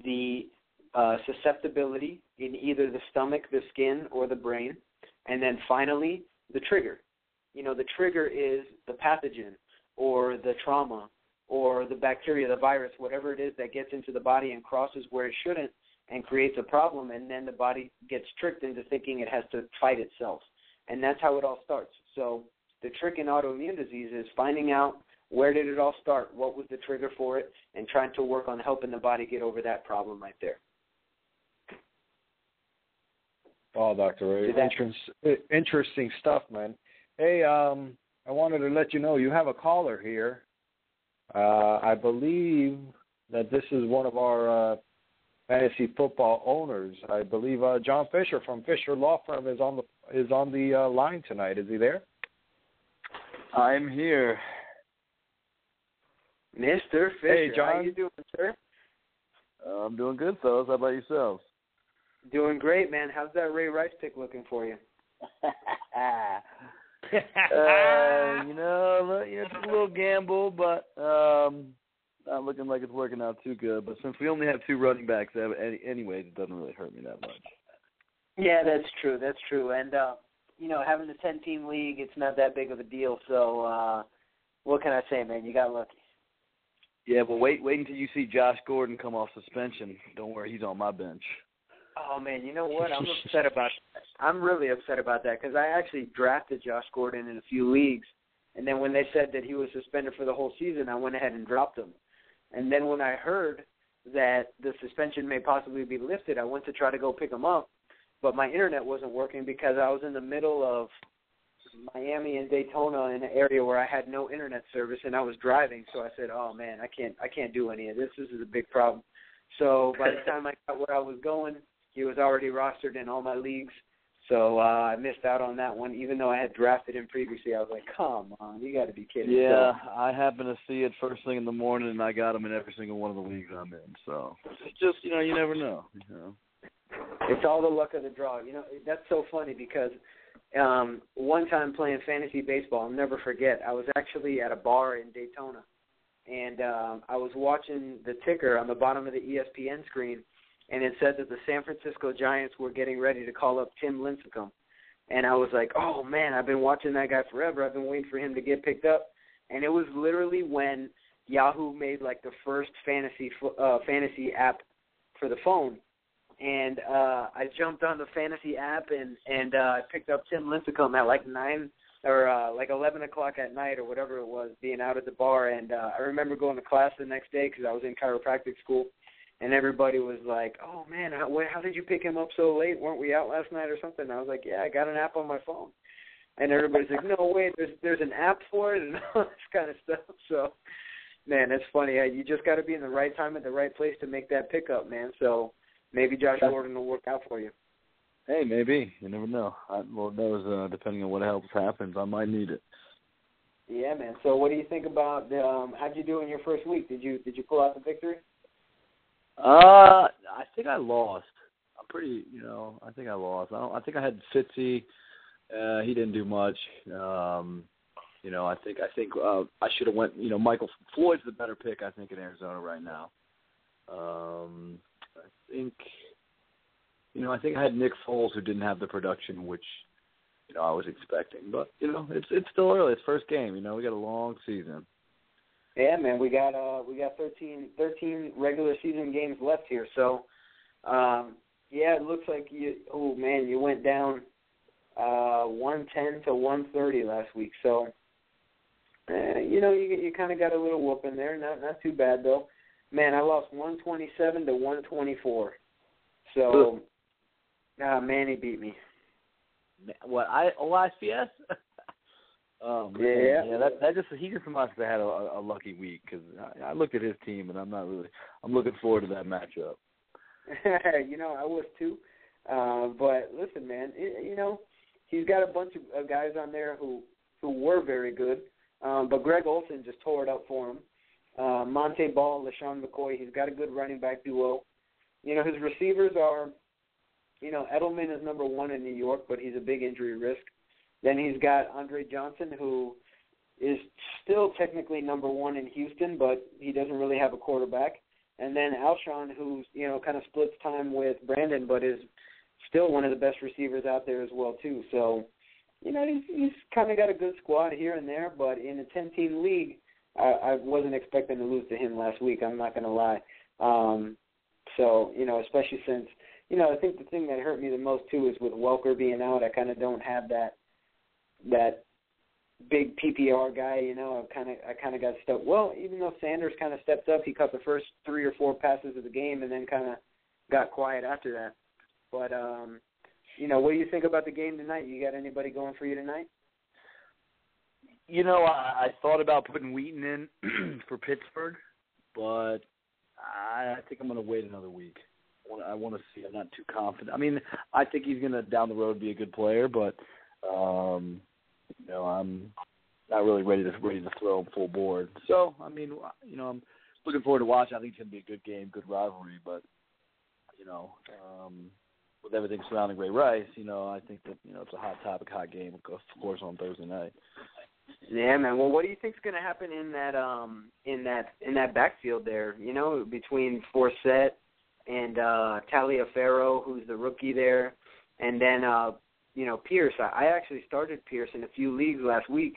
the uh, susceptibility in either the stomach, the skin, or the brain, and then finally the trigger. You know, the trigger is the pathogen or the trauma or the bacteria, the virus, whatever it is that gets into the body and crosses where it shouldn't and creates a problem, and then the body gets tricked into thinking it has to fight itself. And that's how it all starts. So the trick in autoimmune disease is finding out where did it all start, what was the trigger for it, and trying to work on helping the body get over that problem right there. Oh, Dr. Ray, Interest, interesting stuff, man. Hey, um, I wanted to let you know you have a caller here. Uh, I believe that this is one of our uh, fantasy football owners. I believe uh, John Fischer from Fischer Law Firm is on the is on the uh, line tonight. Is he there? I'm here. Mr. Fischer, hey, John. how you doing, sir? Uh, I'm doing good, fellas. How about yourselves? Doing great, man. How's that Ray Rice pick looking for you? (laughs) uh, (laughs) you know, it's a little gamble, but um, not looking like it's working out too good. But since we only have two running backs, any, anyways, it doesn't really hurt me that much. Yeah, that's true. That's true. And uh, you know, having a ten-team league, it's not that big of a deal. So, uh, what can I say, man? You got lucky. Yeah, but wait, wait until you see Josh Gordon come off suspension. Don't worry, he's on my bench. Oh man, you know what? I'm upset about. That. (laughs) I'm really upset about that because I actually drafted Josh Gordon in a few leagues, and then when they said that he was suspended for the whole season, I went ahead and dropped him. And then when I heard that the suspension may possibly be lifted, I went to try to go pick him up, but my internet wasn't working because I was in the middle of Miami and Daytona in an area where I had no internet service and I was driving. So I said, "Oh man, I can't I can't do any of this. This is a big problem." So by the (laughs) time I got where I was going, he was already rostered in all my leagues. So uh, I missed out on that one, even though I had drafted him previously. I was like, "Come on, you got to be kidding!" Me. Yeah, so, I happened to see it first thing in the morning, and I got him in every single one of the leagues I'm in. So it's just you know, you never know. You know, it's all the luck of the draw. You know, that's so funny because um, one time playing fantasy baseball, I'll never forget. I was actually at a bar in Daytona, and um, I was watching the ticker on the bottom of the ESPN screen and it said that the San Francisco Giants were getting ready to call up Tim Lincecum. And I was like, oh man, I've been watching that guy forever. I've been waiting for him to get picked up. And it was literally when Yahoo made like the first fantasy uh, fantasy app for the phone. And uh I jumped on the fantasy app and and uh, I picked up Tim Lincecum at like nine or uh, like eleven o'clock at night or whatever it was, being out at the bar. And uh, I remember going to class the next day because I was in chiropractic school and everybody was like, "Oh man, how, how did you pick him up so late? Weren't we out last night or something?" And I was like, "Yeah, I got an app on my phone." And everybody's like, "No way, there's there's an app for it and (laughs) all this kind of stuff." So, man, that's funny. You just got to be in the right time at the right place to make that pickup, man. So maybe Josh Gordon will work out for you. Hey, maybe you never know. I, Lord knows, uh, depending on what else happens, I might need it. Yeah, man. So, what do you think about? The, Um, how'd you do in your first week? Did you did you pull out the victory? Uh, I think I lost. I'm pretty, you know, I think I lost. I don't. I think I had Fitzy. Uh, he didn't do much. Um, you know, I think I think uh, I should have went. You know, Michael Floyd's the better pick. I think in Arizona right now. Um, I think. You know, I think I had Nick Foles who didn't have the production which, you know, I was expecting. But you know, it's it's still early. It's first game. You know, we got a long season. Yeah, man, we got uh we got 13, 13 regular season games left here. So, um, yeah, it looks like you. Oh man, you went down uh 110 to 130 last week. So, uh, you know, you you kind of got a little whoop in there. Not not too bad though. Man, I lost 127 to 124. So, uh, Manny beat me. What I OICS? (laughs) Oh man, yeah, yeah. That that just he just must have had a, a lucky week because I, I looked at his team and I'm not really. I'm looking forward to that matchup. (laughs) you know, I was too. Uh, but listen, man, it, you know, he's got a bunch of, of guys on there who who were very good. Um, but Greg Olsen just tore it up for him. Uh, Montee Ball, LeSean McCoy, he's got a good running back duo. You know, his receivers are, you know, Edelman is number one in New York, but he's a big injury risk. Then he's got Andre Johnson, who is still technically number one in Houston, but he doesn't really have a quarterback. And then Alshon, who's you know kind of splits time with Brandon, but is still one of the best receivers out there as well too. So, you know, he's, he's kind of got a good squad here and there, but in a 10-team league, I, I wasn't expecting to lose to him last week. I'm not going to lie. Um, so, you know, especially since, you know, I think the thing that hurt me the most too is with Welker being out. I kind of don't have that that big PPR guy, you know, I kind of I kind of got stuck. Well, even though Sanders kind of stepped up, he caught the first three or four passes of the game, and then kind of got quiet after that. But um, you know, what do you think about the game tonight? You got anybody going for you tonight? You know, I, I thought about putting Wheaton in (clears throat) for Pittsburgh, but I, I think I'm going to wait another week. I want, I want to see. I'm not too confident. I mean, I think he's going to down the road be a good player, but um, you know, I'm not really ready to ready to throw him full board. So, I mean, you know, I'm looking forward to watching. I think it's gonna be a good game, good rivalry. But you know, um, with everything surrounding Ray Rice, you know, I think that you know it's a hot topic, hot game, of course, on Thursday night. Yeah, man. Well, what do you think's going to happen in that um in that in that backfield there? You know, between Forsett and uh Taliaferro, who's the rookie there, and then uh you know Pierce. I, I actually started Pierce in a few leagues last week,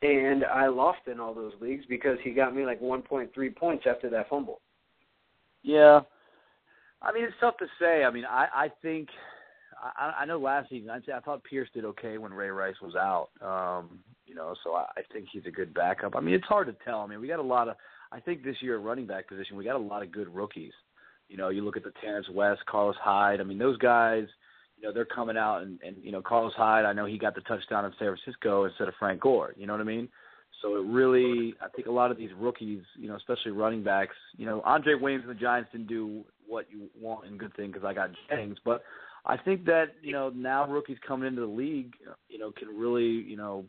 and I lost in all those leagues because he got me like 1.3 points after that fumble. Yeah, I mean it's tough to say. I mean I I think I, I know last season I, I thought Pierce did okay when Ray Rice was out. Um, you know, so I, I think he's a good backup. I mean it's hard to tell. I mean we got a lot of. I think this year at running back position we got a lot of good rookies. You know, you look at the Terrance West, Carlos Hyde. I mean those guys know, they're coming out and, and you know, Carlos Hyde, I know he got the touchdown in San Francisco instead of Frank Gore. You know what I mean? So it really, I think a lot of these rookies, you know, especially running backs, you know, Andre Williams and the Giants didn't do what you want and good thing because I got Jennings, but I think that you know now rookies coming into the league, you know, can really you know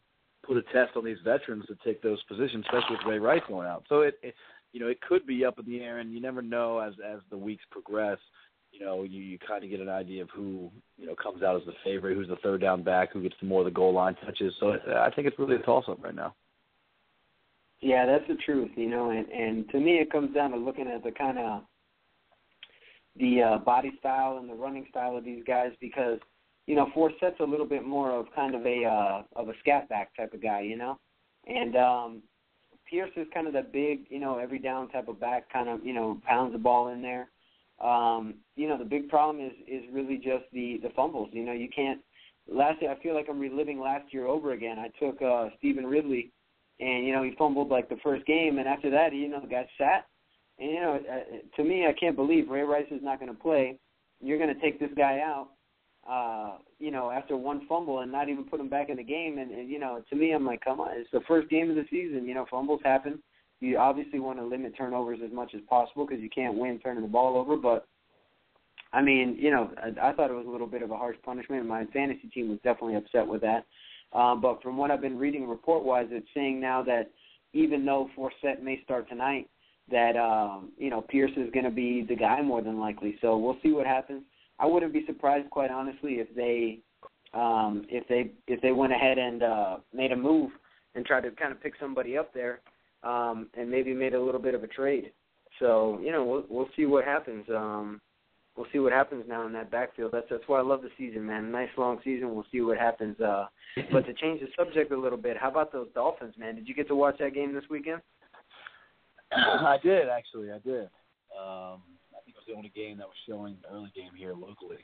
put a test on these veterans to take those positions, especially with Ray Rice going out. So it, it you know, it could be up in the air, and you never know as as the weeks progress you know, you, you kind of get an idea of who, you know, comes out as the favorite, who's the third down back, who gets more of the goal line touches. So I think it's really a toss up right now. Yeah, that's the truth, you know, and and to me it comes down to looking at the kind of the uh, body style and the running style of these guys because you know Forsett's a little bit more of kind of a uh, of a scat back type of guy, you know, and um, Pierce is kind of the big, you know, every down type of back, kind of you know pounds the ball in there. Um, you know, the big problem is is really just the the fumbles. You know, you can't. Last year, I feel like I'm reliving last year over again. I took uh, Stevan Ridley, and you know he fumbled like the first game, and after that, you know, the guy sat. And you know, uh, to me, I can't believe Ray Rice is not going to play. You're going to take this guy out, uh, you know, after one fumble and not even put him back in the game. And, and you know, to me, I'm like, come on, it's the first game of the season. You know, fumbles happen you obviously want to limit turnovers as much as possible because you can't win turning the ball over. But I mean, you know, I, I thought it was a little bit of a harsh punishment. My fantasy team was definitely upset with that. Um, but from what I've been reading report-wise, it's saying now that even though Forsett may start tonight, that um, you know Pierce is going to be the guy more than likely. So we'll see what happens. I wouldn't be surprised, quite honestly, if they um, if they if they went ahead and uh, made a move and tried to kind of pick somebody up there um, and maybe made a little bit of a trade. So you know we'll we'll see what happens. Um, we'll see what happens now in that backfield. That's that's why I love the season, man. Nice long season. We'll see what happens. Uh, but to change the subject a little bit, how about those Dolphins, man? Did you get to watch that game this weekend? (clears throat) I did actually. I did. Um, I think it was the only game that was showing early game here locally,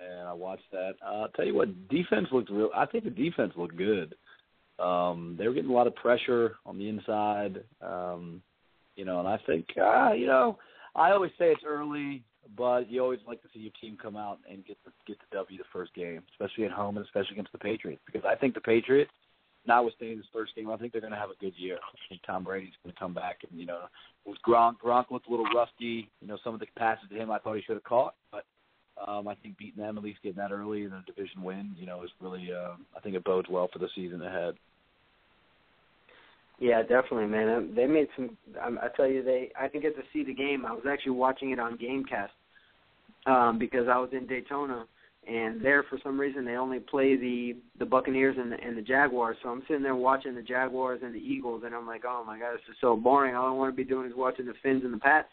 and I watched that. Uh, I'll tell you what, defense looked real. I think the defense looked good. Um, they were getting a lot of pressure on the inside, um, you know, and I think, uh, you know, I always say it's early, but you always like to see your team come out and get the get the W the first game, especially at home and especially against the Patriots, because I think the Patriots, notwithstanding this first game, I think they're going to have a good year. I think Tom Brady's going to come back, and you know, with Gronk, Gronk looked a little rusty. You know, some of the passes to him I thought he should have caught, but um, I think beating them, at least getting that early in a division win, you know, is really, uh, I think it bodes well for the season ahead. Yeah, definitely, man. They made some. I tell you, they. I didn't get to see the game. I was actually watching it on GameCast um, because I was in Daytona, and there for some reason they only play the the Buccaneers and the, and the Jaguars. So I'm sitting there watching the Jaguars and the Eagles, and I'm like, oh my god, this is so boring. All I want to be doing is watching the Fins and the Pats.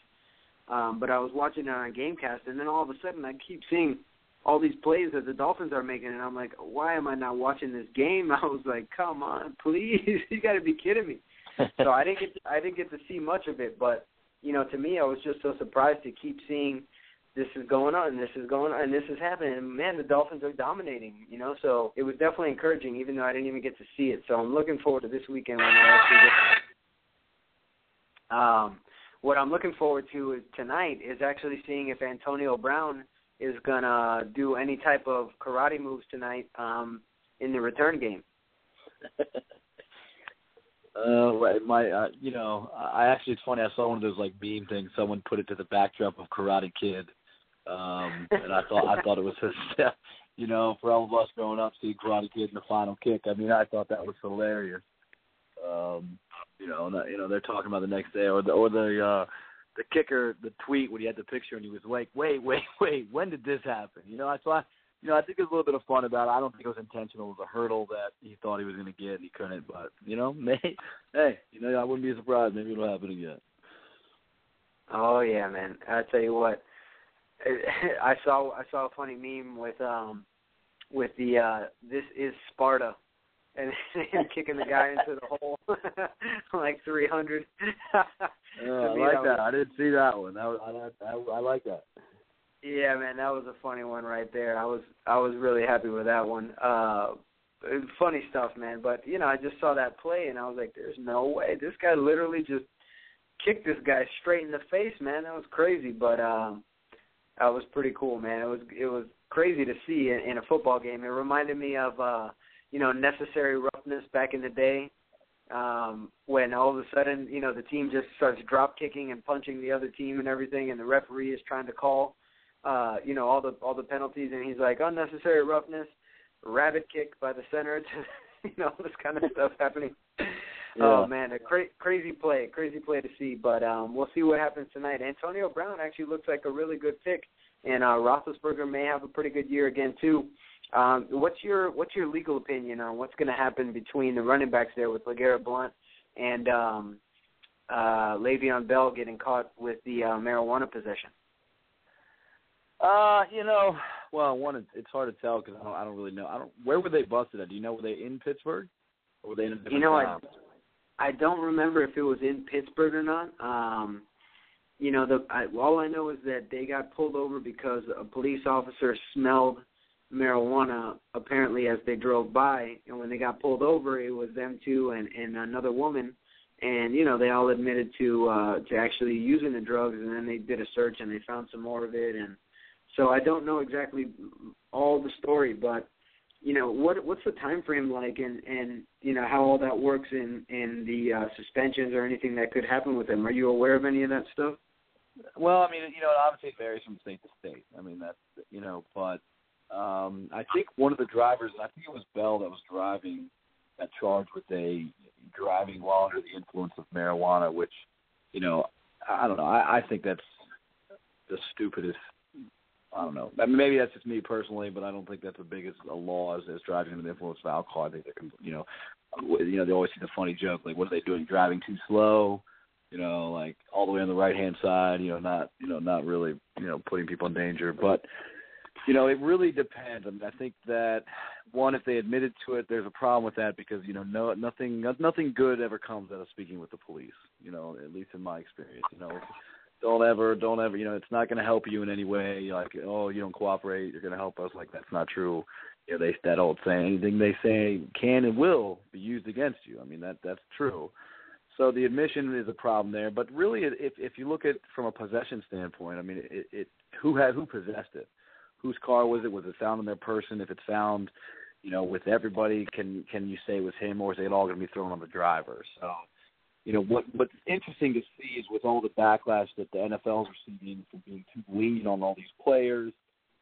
Um, but I was watching it on GameCast, and then all of a sudden I keep seeing all these plays that the Dolphins are making, and I'm like, why am I not watching this game? (laughs) I was like, come on, please, (laughs) you got to be kidding me. (laughs) so I didn't get to, I didn't get to see much of it, but you know, to me, I was just so surprised to keep seeing this is going on, this is going on, and this is happening. And man, the Dolphins are dominating, you know. So it was definitely encouraging, even though I didn't even get to see it. So I'm looking forward to this weekend when I actually get. Um, what I'm looking forward to is tonight is actually seeing if Antonio Brown is gonna do any type of karate moves tonight um, in the return game. (laughs) Uh, my, uh, you know, I actually it's funny. I saw one of those like meme things. Someone put it to the backdrop of Karate Kid, um, and I thought I thought it was his, (laughs) you know, for all of us growing up, seeing Karate Kid in the final kick. I mean, I thought that was hilarious. Um, you know, and, you know, they're talking about the next day or the or the uh, the kicker, the tweet when he had the picture and he was like, wait, wait, (laughs) wait, when did this happen? You know, I thought you know, I think there's a little bit of fun about it. I don't think it was intentional. It was a hurdle that he thought he was going to get and he couldn't. But you know, (laughs) may, hey, you know, I wouldn't be surprised. Maybe it'll happen again. Oh yeah, man. I tell you what, (laughs) I saw I saw a funny meme with um with the uh this is Sparta and (laughs) him kicking the guy into the hole (laughs) like 300. yeah, I like that. I didn't see that one. That was, I, I I like that. Yeah, man, that was a funny one right there. I was I was really happy with that one. Uh funny stuff, man. But you know, I just saw that play and I was like, "There's no way this guy literally just kicked this guy straight in the face, man. That was crazy." But um, that was pretty cool, man. It was it was crazy to see in, in a football game. It reminded me of uh, you know necessary roughness back in the day um, when all of a sudden you know the team just starts drop kicking and punching the other team and everything, and the referee is trying to call uh, you know all the all the penalties, and he's like unnecessary roughness, rabbit kick by the center, (laughs) you know this kind of stuff happening. Yeah. Oh man, a cra- crazy play, crazy play to see. But um, we'll see what happens tonight. Antonio Brown actually looks like a really good pick, and uh, Roethlisberger may have a pretty good year again too. Um, what's your what's your legal opinion on what's going to happen between the running backs there with LeGarrette Blount and um, uh, Le'Veon Bell getting caught with the uh, marijuana possession? Uh, you know, well, one, it's, it's hard to tell because I don't, I don't really know. I don't. Where were they busted at? Do you know? Were they in Pittsburgh? Or were they in a different You know, town? I don't remember if it was in Pittsburgh or not. Um, you know, the I, all I know is that they got pulled over because a police officer smelled marijuana apparently as they drove by, and when they got pulled over, it was them two and and another woman, and you know they all admitted to uh to actually using the drugs, and then they did a search and they found some more of it, and so I don't know exactly all the story, but you know what what's the time frame like and and you know how all that works in in the uh suspensions or anything that could happen with them are you aware of any of that stuff Well, I mean, you know, it obviously varies from state to state. I mean, that's you know, but um I think one of the drivers, and I think it was Bell that was driving, got charged with a driving while under the influence of marijuana, which, you know, I don't know. I, I think that's the stupidest. I don't know. Maybe that's just me personally, but I don't think that's the biggest a law as, driving under the influence of alcohol. I think they're, you know, you know, they always see the funny joke like, what are they doing? Driving too slow? you know, like all the way on the right hand side, you know, not you know, not really, you know, putting people in danger. But you know, it really depends. I mean, I think that one, if they admitted to it, there's a problem with that because you know, no, nothing, nothing good ever comes out of speaking with the police. You know, at least in my experience. You know, don't ever, don't ever. You know, it's not going to help you in any way. Like, oh, you don't cooperate, you're going to help us. Like, that's not true. You know, they that old saying, anything they say can and will be used against you. I mean, that that's true. So the admission is a problem there, but really, if if you look at from a possession standpoint, I mean, it, it who had who possessed it, whose car was it? Was it found on their person? If it's found, you know, with everybody, can can you say it was him, or is it all going to be thrown on the driver? So, you know, what what's interesting to see is with all the backlash that the NFL is receiving for being too lenient on all these players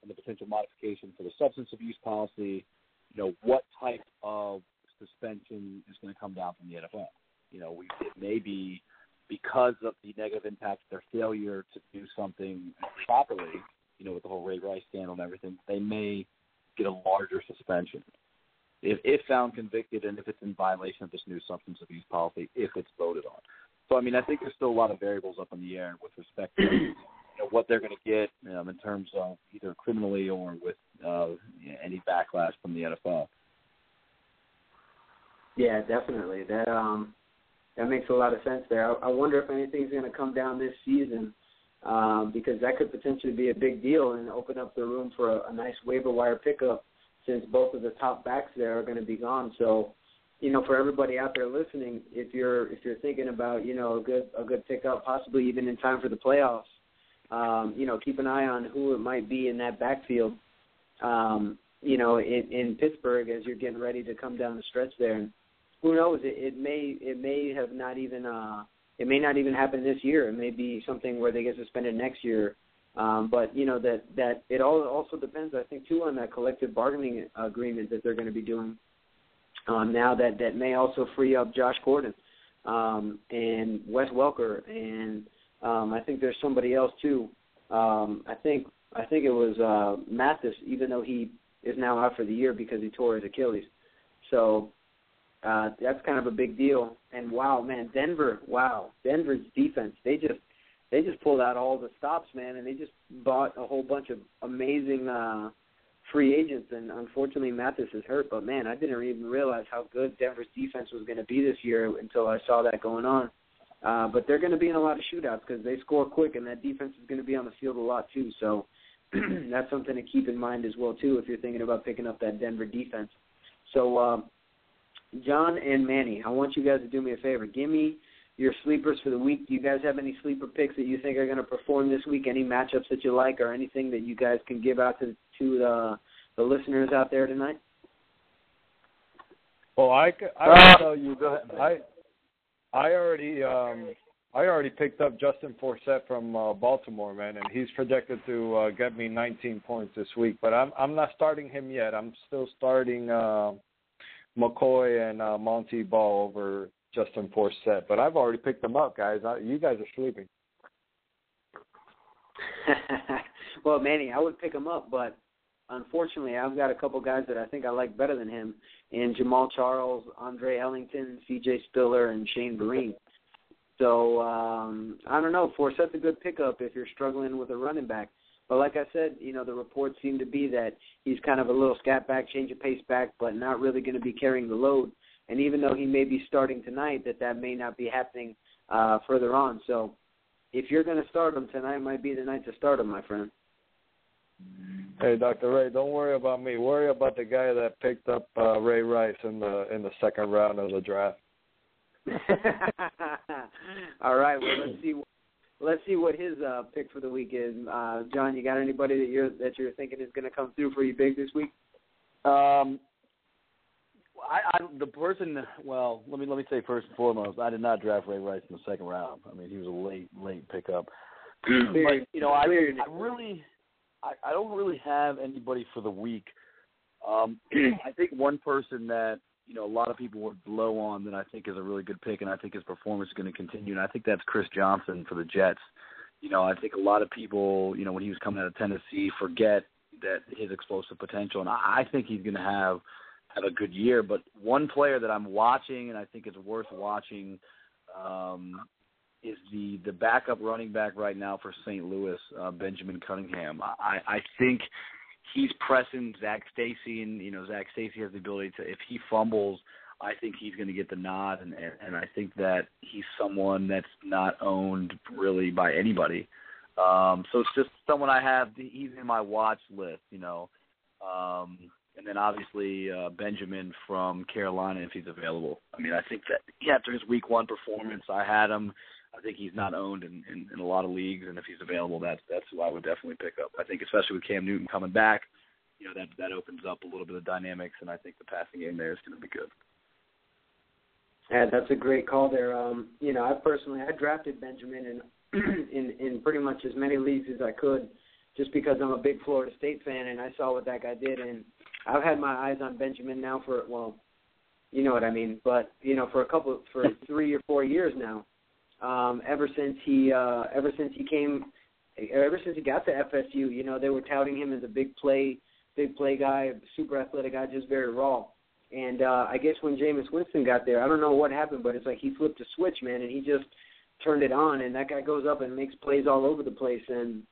and the potential modification for the substance abuse policy, you know, what type of suspension is going to come down from the NFL? you know, we, it may be because of the negative impact of their failure to do something properly, you know, with the whole Ray Rice scandal and everything, they may get a larger suspension if, if found convicted and if it's in violation of this new substance abuse policy, if it's voted on. So, I mean, I think there's still a lot of variables up in the air with respect to you know, what they're going to get um, in terms of either criminally or with uh, any backlash from the NFL. Yeah, definitely. That um that makes a lot of sense there. I, I wonder if anything's going to come down this season um, because that could potentially be a big deal and open up the room for a, a nice waiver wire pickup since both of the top backs there are going to be gone. So, you know, for everybody out there listening, if you're if you're thinking about you know a good a good pickup, possibly even in time for the playoffs, um, you know, keep an eye on who it might be in that backfield. Um, you know, in, in Pittsburgh as you're getting ready to come down the stretch there. And, who knows? It, it may it may have not even uh, it may not even happen this year. It may be something where they get suspended next year. Um, but you know that that it all also depends, I think, too, on that collective bargaining agreement that they're going to be doing. Um, now that that may also free up Josh Gordon um, and Wes Welker, and um, I think there's somebody else too. Um, I think I think it was uh, Mathis, even though he is now out for the year because he tore his Achilles. So uh, that's kind of a big deal. And wow, man, Denver, wow, Denver's defense, they just they just pulled out all the stops, man, and they just bought a whole bunch of amazing uh, free agents. And unfortunately, Mathis is hurt. But man, I didn't even realize how good Denver's defense was going to be this year until I saw that going on. Uh, but they're going to be in a lot of shootouts because they score quick, and that defense is going to be on the field a lot too. So (clears throat) that's something to keep in mind as well too if you're thinking about picking up that Denver defense. So, um, John and Manny, I want you guys to do me a favor. Give me your sleepers for the week. Do you guys have any sleeper picks that you think are going to perform this week? Any matchups that you like, or anything that you guys can give out to to the the listeners out there tonight? Well, I I will uh, tell you. Go ahead. I I already um I already picked up Justin Forsett from uh, Baltimore, man, and he's projected to uh, get me 19 points this week. But I'm I'm not starting him yet. I'm still starting uh, McCoy and uh, Montee Ball over Justin Forsett. But I've already picked them up, guys. I, you guys are sleeping. (laughs) well, Manny, I would pick him up, but unfortunately, I've got a couple guys that I think I like better than him in Jamaal Charles, Andre Ellington, C.J. Spiller, and Shane Vereen. So um, I don't know. Forsett's a good pickup if you're struggling with a running back. But like I said, you know the reports seem to be that he's kind of a little scat back, change of pace back, but not really going to be carrying the load. And even though he may be starting tonight, that that may not be happening uh, further on. So if you're going to start him tonight, might be the night to start him, my friend. Hey, Dr. Ray, don't worry about me. Worry about the guy that picked up uh, Ray Rice in the in the second round of the draft. (laughs) All right. Well, let's see. Let's see what his uh, pick for the week is. Uh, John, you got anybody that you're that you're thinking is going to come through for you big this week? Um, I, I the person. Well, let me let me say first and foremost, I did not draft Ray Rice in the second round. I mean, he was a late late pickup. (clears throat) but you know, I, I really, I, I don't really have anybody for the week. Um, (clears throat) I think one person that you know a lot of people were low on that I think is a really good pick, and I think his performance is going to continue. And I think that's Chris Johnson for the Jets. You know, I think a lot of people, you know, when he was coming out of Tennessee, forget that his explosive potential, and I, I think he's going to have have a good year. But one player that I'm watching, and I think is worth watching, um, is the the backup running back right now for St. Louis, uh, Benjamin Cunningham. I, I think he's pressing Zac Stacy, and you know Zac Stacy has the ability to if he fumbles, I think he's going to get the nod, and and I think that he's someone that's not owned really by anybody. Um, so it's just someone I have. He's in my watch list, you know. Um, and then obviously uh, Benjamin from Carolina if he's available. I mean, I think that after his Week One performance, I had him. I think he's not owned in, in, in a lot of leagues, and if he's available, that's that's who I would definitely pick up. I think especially with Cam Newton coming back, you know that that opens up a little bit of dynamics, and I think the passing game there is going to be good. Yeah, that's a great call there. Um, you know, I personally I drafted Benjamin in (clears throat) in in pretty much as many leagues as I could, just because I'm a big Florida State fan and I saw what that guy did, and I've had my eyes on Benjamin now for well, you know what I mean, but you know for a couple for (laughs) three or four years now um, ever since he uh, ever since he came ever since he got to FSU. You know, they were touting him as a big play big play guy, super athletic guy, just very raw. And uh, I guess when Jameis Winston got there, I don't know what happened, but it's like he flipped a switch, man, and he just turned it on, and that guy goes up and makes plays all over the place. And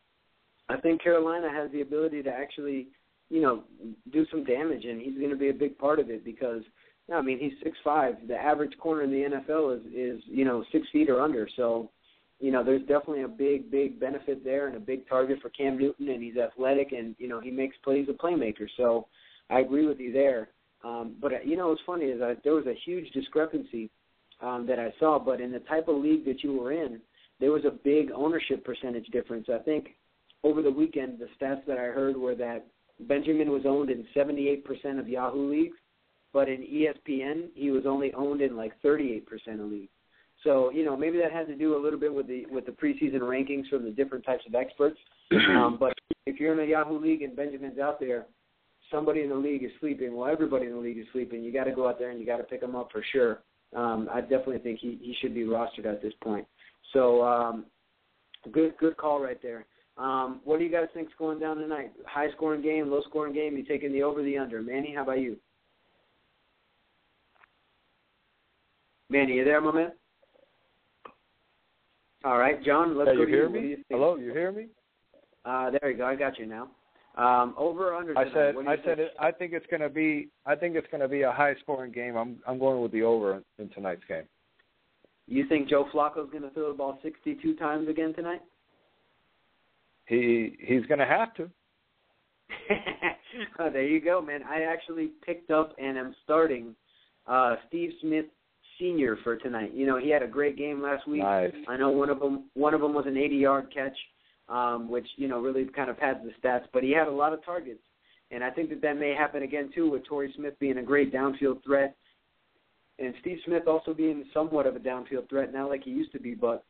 I think Carolina has the ability to actually, you know, do some damage, and he's going to be a big part of it because – I mean he's six five. The average corner in the NFL is is you know six feet or under. So, you know, there's definitely a big big benefit there and a big target for Cam Newton. And he's athletic and you know he makes plays a playmaker. So, I agree with you there. Um, but you know what's funny is that there was a huge discrepancy um, that I saw. But in the type of league that you were in, there was a big ownership percentage difference. I think over the weekend the stats that I heard were that Benjamin was owned in 78% of Yahoo leagues but in ESPN, he was only owned in like 38% of leagues. So you know maybe that has to do a little bit with the with the preseason rankings from the different types of experts. (clears throat) Um, but if you're in a Yahoo league and Benjamin's out there, somebody in the league is sleeping. Well, everybody in the league is sleeping. You got to go out there and you got to pick him up for sure. Um, I definitely think he he should be rostered at this point. So um, good good call right there. Um, what do you guys think's going down tonight? High scoring game, low scoring game? You taking the over, the under? Manny, how about you? Manny, you there, my man? All right, John. Let's yeah, go you to hear you. Me? you? Hello, you hear me? Uh, there you go. I got you now. Um, over or under? I said I said think? it, I think it's gonna be I think it's gonna be a high scoring game. I'm I'm going with the over in tonight's game. You think Joe Flacco's going to throw the ball 62 times again tonight? He he's gonna have to. (laughs) oh, there you go, man. I actually picked up and am starting uh Steve Smith Senior for tonight. You know, he had a great game last week. Nice. I know one of them one of them was an 80-yard catch, um, which you know really kind of pads the stats. But he had a lot of targets, and I think that that may happen again too with Torrey Smith being a great downfield threat, and Steve Smith also being somewhat of a downfield threat now, like he used to be. But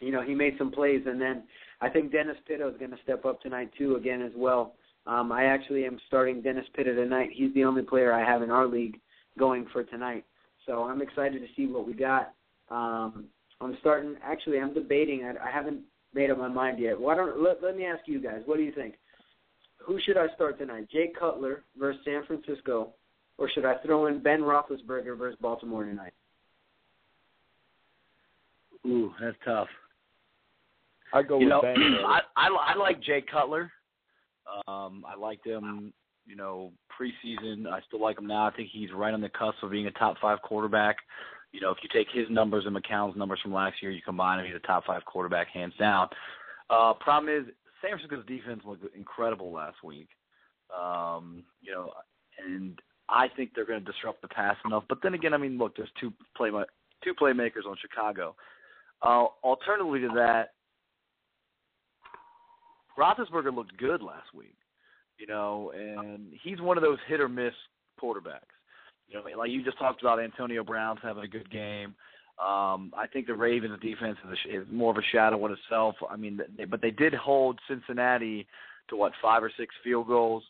you know, he made some plays, and then I think Dennis Pitta is going to step up tonight too, again as well. Um, I actually am starting Dennis Pitta tonight. He's the only player I have in our league going for tonight. So I'm excited to see what we got. Um, I'm starting. Actually, I'm debating. I, I haven't made up my mind yet. Why don't let, let me ask you guys? What do you think? Who should I start tonight? Jay Cutler versus San Francisco, or should I throw in Ben Roethlisberger versus Baltimore tonight? Ooh, that's tough. I go you with know, (clears throat) I, I I like Jay Cutler. Um, I liked him, you know, preseason. I still like him now. I think he's right on the cusp of being a top five quarterback. You know, if you take his numbers and McCown's numbers from last year, you combine them, he's a top five quarterback hands down. Uh, problem is, San Francisco's defense looked incredible last week. Um, you know, and I think they're going to disrupt the pass enough. But then again, I mean, look, there's two play two playmakers on Chicago. Uh, alternatively to that, Roethlisberger looked good last week, you know, and he's one of those hit or miss quarterbacks. You know, like you just talked about Antonio Brown's having a good game. Um, I think the Ravens' defense is, a, is more of a shadow in itself. I mean, they, but they did hold Cincinnati to what five or six field goals.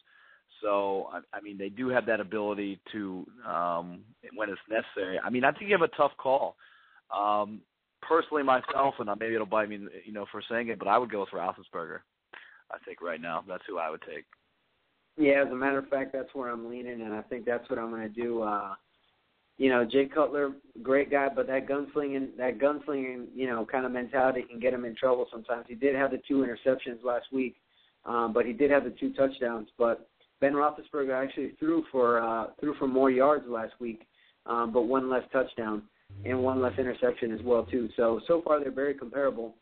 So I, I mean, they do have that ability to um, when it's necessary. I mean, I think you have a tough call. Um, personally, myself, and maybe it'll bite me, you know, for saying it, but I would go with Roethlisberger. I think right now that's who I would take. Yeah, as a matter of fact, that's where I'm leaning, and I think that's what I'm going to do. Uh, you know, Jay Cutler, great guy, but that gunslinging, that gunslinging, you know, kind of mentality can get him in trouble sometimes. He did have the two interceptions last week, um, but he did have the two touchdowns. But Ben Roethlisberger actually threw for uh, threw for more yards last week, um, but one less touchdown and one less interception as well too. So so far they're very comparable.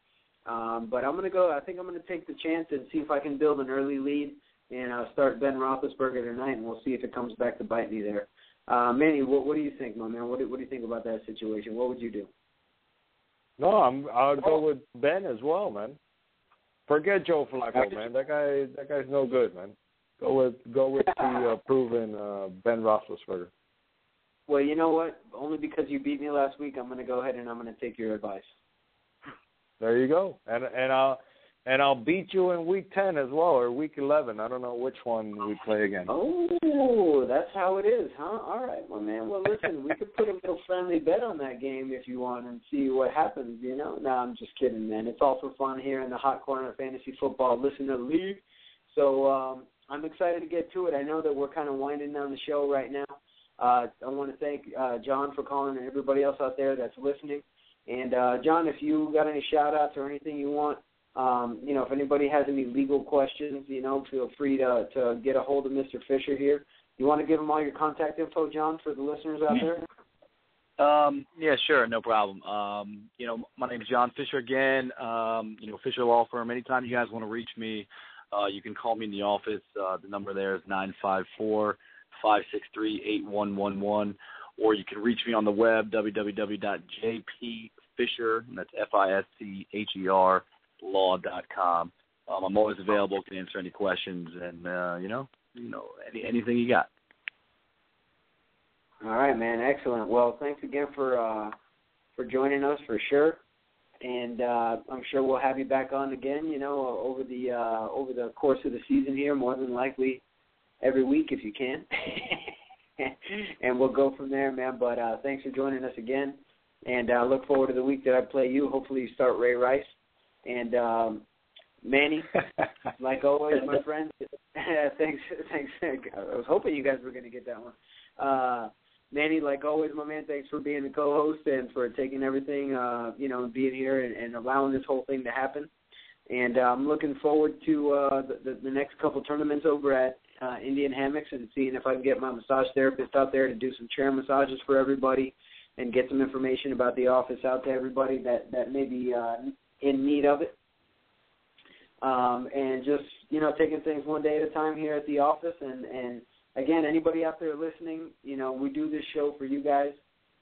Um, but I'm going to go. I think I'm going to take the chance and see if I can build an early lead and uh, start Ben Roethlisberger tonight, and we'll see if it comes back to bite me there. Uh, Manny, what, what do you think, my man? What do, what do you think about that situation? What would you do? No, I'm I'll go with Ben as well, man. Forget Joe Flacco, man. That guy that guy's no good, man. Go with go with the (laughs) uh, proven uh, Ben Roethlisberger. Well, you know what? Only because you beat me last week, I'm going to go ahead and I'm going to take your advice. There you go. And and I'll and I'll beat you in week ten as well or week eleven. I don't know which one we play again. Oh, that's how it is, huh? All right, well, man. Well, listen, we could put a little friendly bet on that game if you want and see what happens. You know? No, I'm just kidding, man. It's all for fun here in the hot corner of fantasy football listen listener league. So um, I'm excited to get to it. I know that we're kind of winding down the show right now. Uh, I want to thank uh, John for calling and everybody else out there that's listening. And uh, John, if you got any shout outs or anything you want, um, you know, if anybody has any legal questions, you know, feel free to to get a hold of Mr. Fischer here. You want to give him all your contact info, John, for the listeners out there? Um, yeah, sure, no problem. Um, you know, my name is John Fischer again. Um, you know, Fischer Law Firm. Anytime you guys want to reach me, uh, you can call me in the office. Uh, the number there is nine five four five six three eight one one one or you can reach me on the web, www.jpfischer, and that's F-I-S-C-H-E-R, law.com. Um, I'm always available, can answer any questions, and, uh, you know, you know, any, anything you got. All right, man. Excellent. Well, thanks again for uh, for joining us for sure, and uh, I'm sure we'll have you back on again. You know, over the uh, over the course of the season here, more than likely every week if you can. (laughs) and we'll go from there, man. But uh, thanks for joining us again, and I uh, look forward to the week that I play you. Hopefully, you start Ray Rice, and um, Manny, (laughs) like always, my friend. (laughs) thanks, thanks. I was hoping you guys were going to get that one. Uh, Manny, like always, my man. Thanks for being the co-host and for taking everything, uh, you know, and being here and, and allowing this whole thing to happen. And uh, I'm looking forward to uh, the, the, the next couple tournaments over at uh, Indian Hammocks and seeing if I can get my massage therapist out there to do some chair massages for everybody and get some information about the office out to everybody that that may be uh, in need of it. Um, and just you know taking things one day at a time here at the office. And and again, anybody out there listening, you know we do this show for you guys.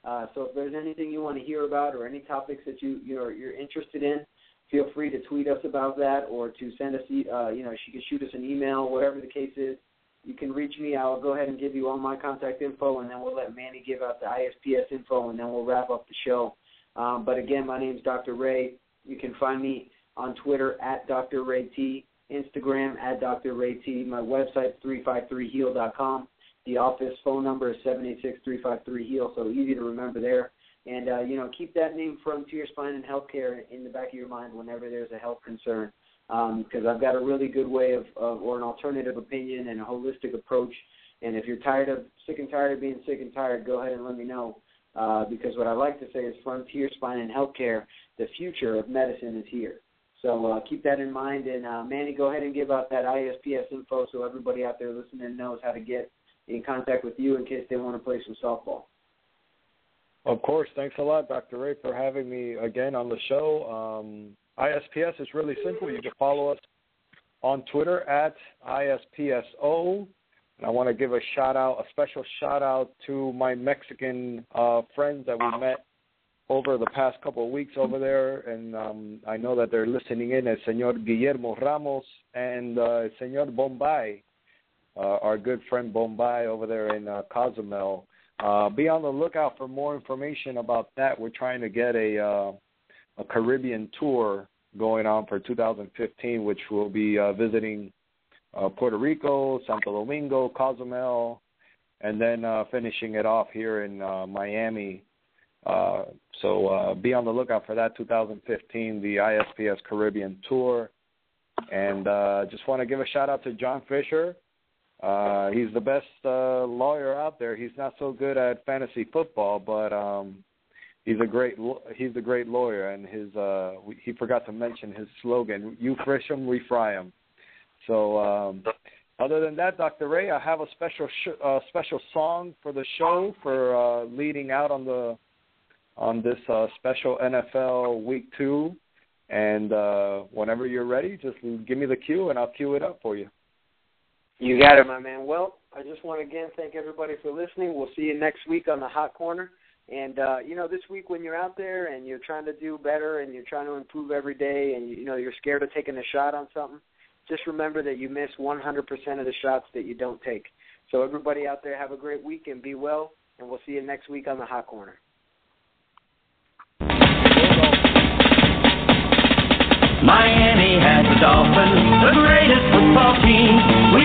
Uh, so if there's anything you want to hear about or any topics that you you're, you're interested in, feel free to tweet us about that or to send us, uh, you know, she can shoot us an email, whatever the case is. You can reach me. I'll go ahead and give you all my contact info, and then we'll let Manny give out the ISPS info, and then we'll wrap up the show. Um, but again, my name is Dr. Ray. You can find me on Twitter at Dr. Ray T, Instagram at Dr. Ray T. My website 353heal.com. The office phone number is 786-353-HEAL, so easy to remember there. And, uh, you know, keep that name Frontier Spine and Healthcare in the back of your mind whenever there's a health concern because um, I've got a really good way of, of, or an alternative opinion and a holistic approach. And if you're tired of, sick and tired of being sick and tired, go ahead and let me know. Uh, because what I like to say is Frontier Spine and Healthcare, the future of medicine is here. So uh, keep that in mind. And uh, Manny, go ahead and give out that ISPS info so everybody out there listening knows how to get in contact with you in case they want to play some softball. Of course. Thanks a lot, Dr. Ray, for having me again on the show. Um, ISPS is really simple. You can follow us on Twitter at ISPSO. And I want to give a shout out, a special shout out to my Mexican uh, friends that we met over the past couple of weeks over there. And um, I know that they're listening in as Senor Guillermo Ramos and uh, Senor Bombay, uh, our good friend Bombay over there in uh, Cozumel. Uh, be on the lookout for more information about that. We're trying to get a uh, a Caribbean tour going on for 2015, which will be uh, visiting uh, Puerto Rico, Santo Domingo, Cozumel, and then uh, finishing it off here in uh, Miami. Uh, so uh, be on the lookout for that 2015, the ISPS Caribbean tour. And uh, just want to give a shout out to John Fischer. Uh, he's the best uh, lawyer out there. He's not so good at fantasy football, but um, he's a great he's a great lawyer, and his uh, he forgot to mention his slogan: "You frish them, we fry them." So, um, other than that, Dr. Ray, I have a special sh- uh, special song for the show for uh, leading out on the on this uh, special NFL Week Two. And uh, whenever you're ready, just give me the cue, and I'll cue it up for you. You got it, my man. Well, I just want to again thank everybody for listening. We'll see you next week on the Hot Corner. And uh, you know, this week when you're out there and you're trying to do better and you're trying to improve every day, and you know you're scared of taking a shot on something, just remember that you miss 100% of the shots that you don't take. So everybody out there, have a great week and be well. And we'll see you next week on the Hot Corner. Miami has the Dolphins, the greatest football team. We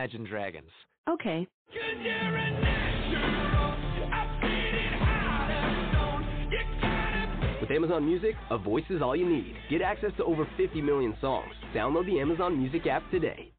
Imagine Dragons. Okay. Cause you're a natural. I'm feeling hot as stone. You gotta With Amazon Music, a voice is all you need. Get access to over 50 million songs. Download the Amazon Music app today.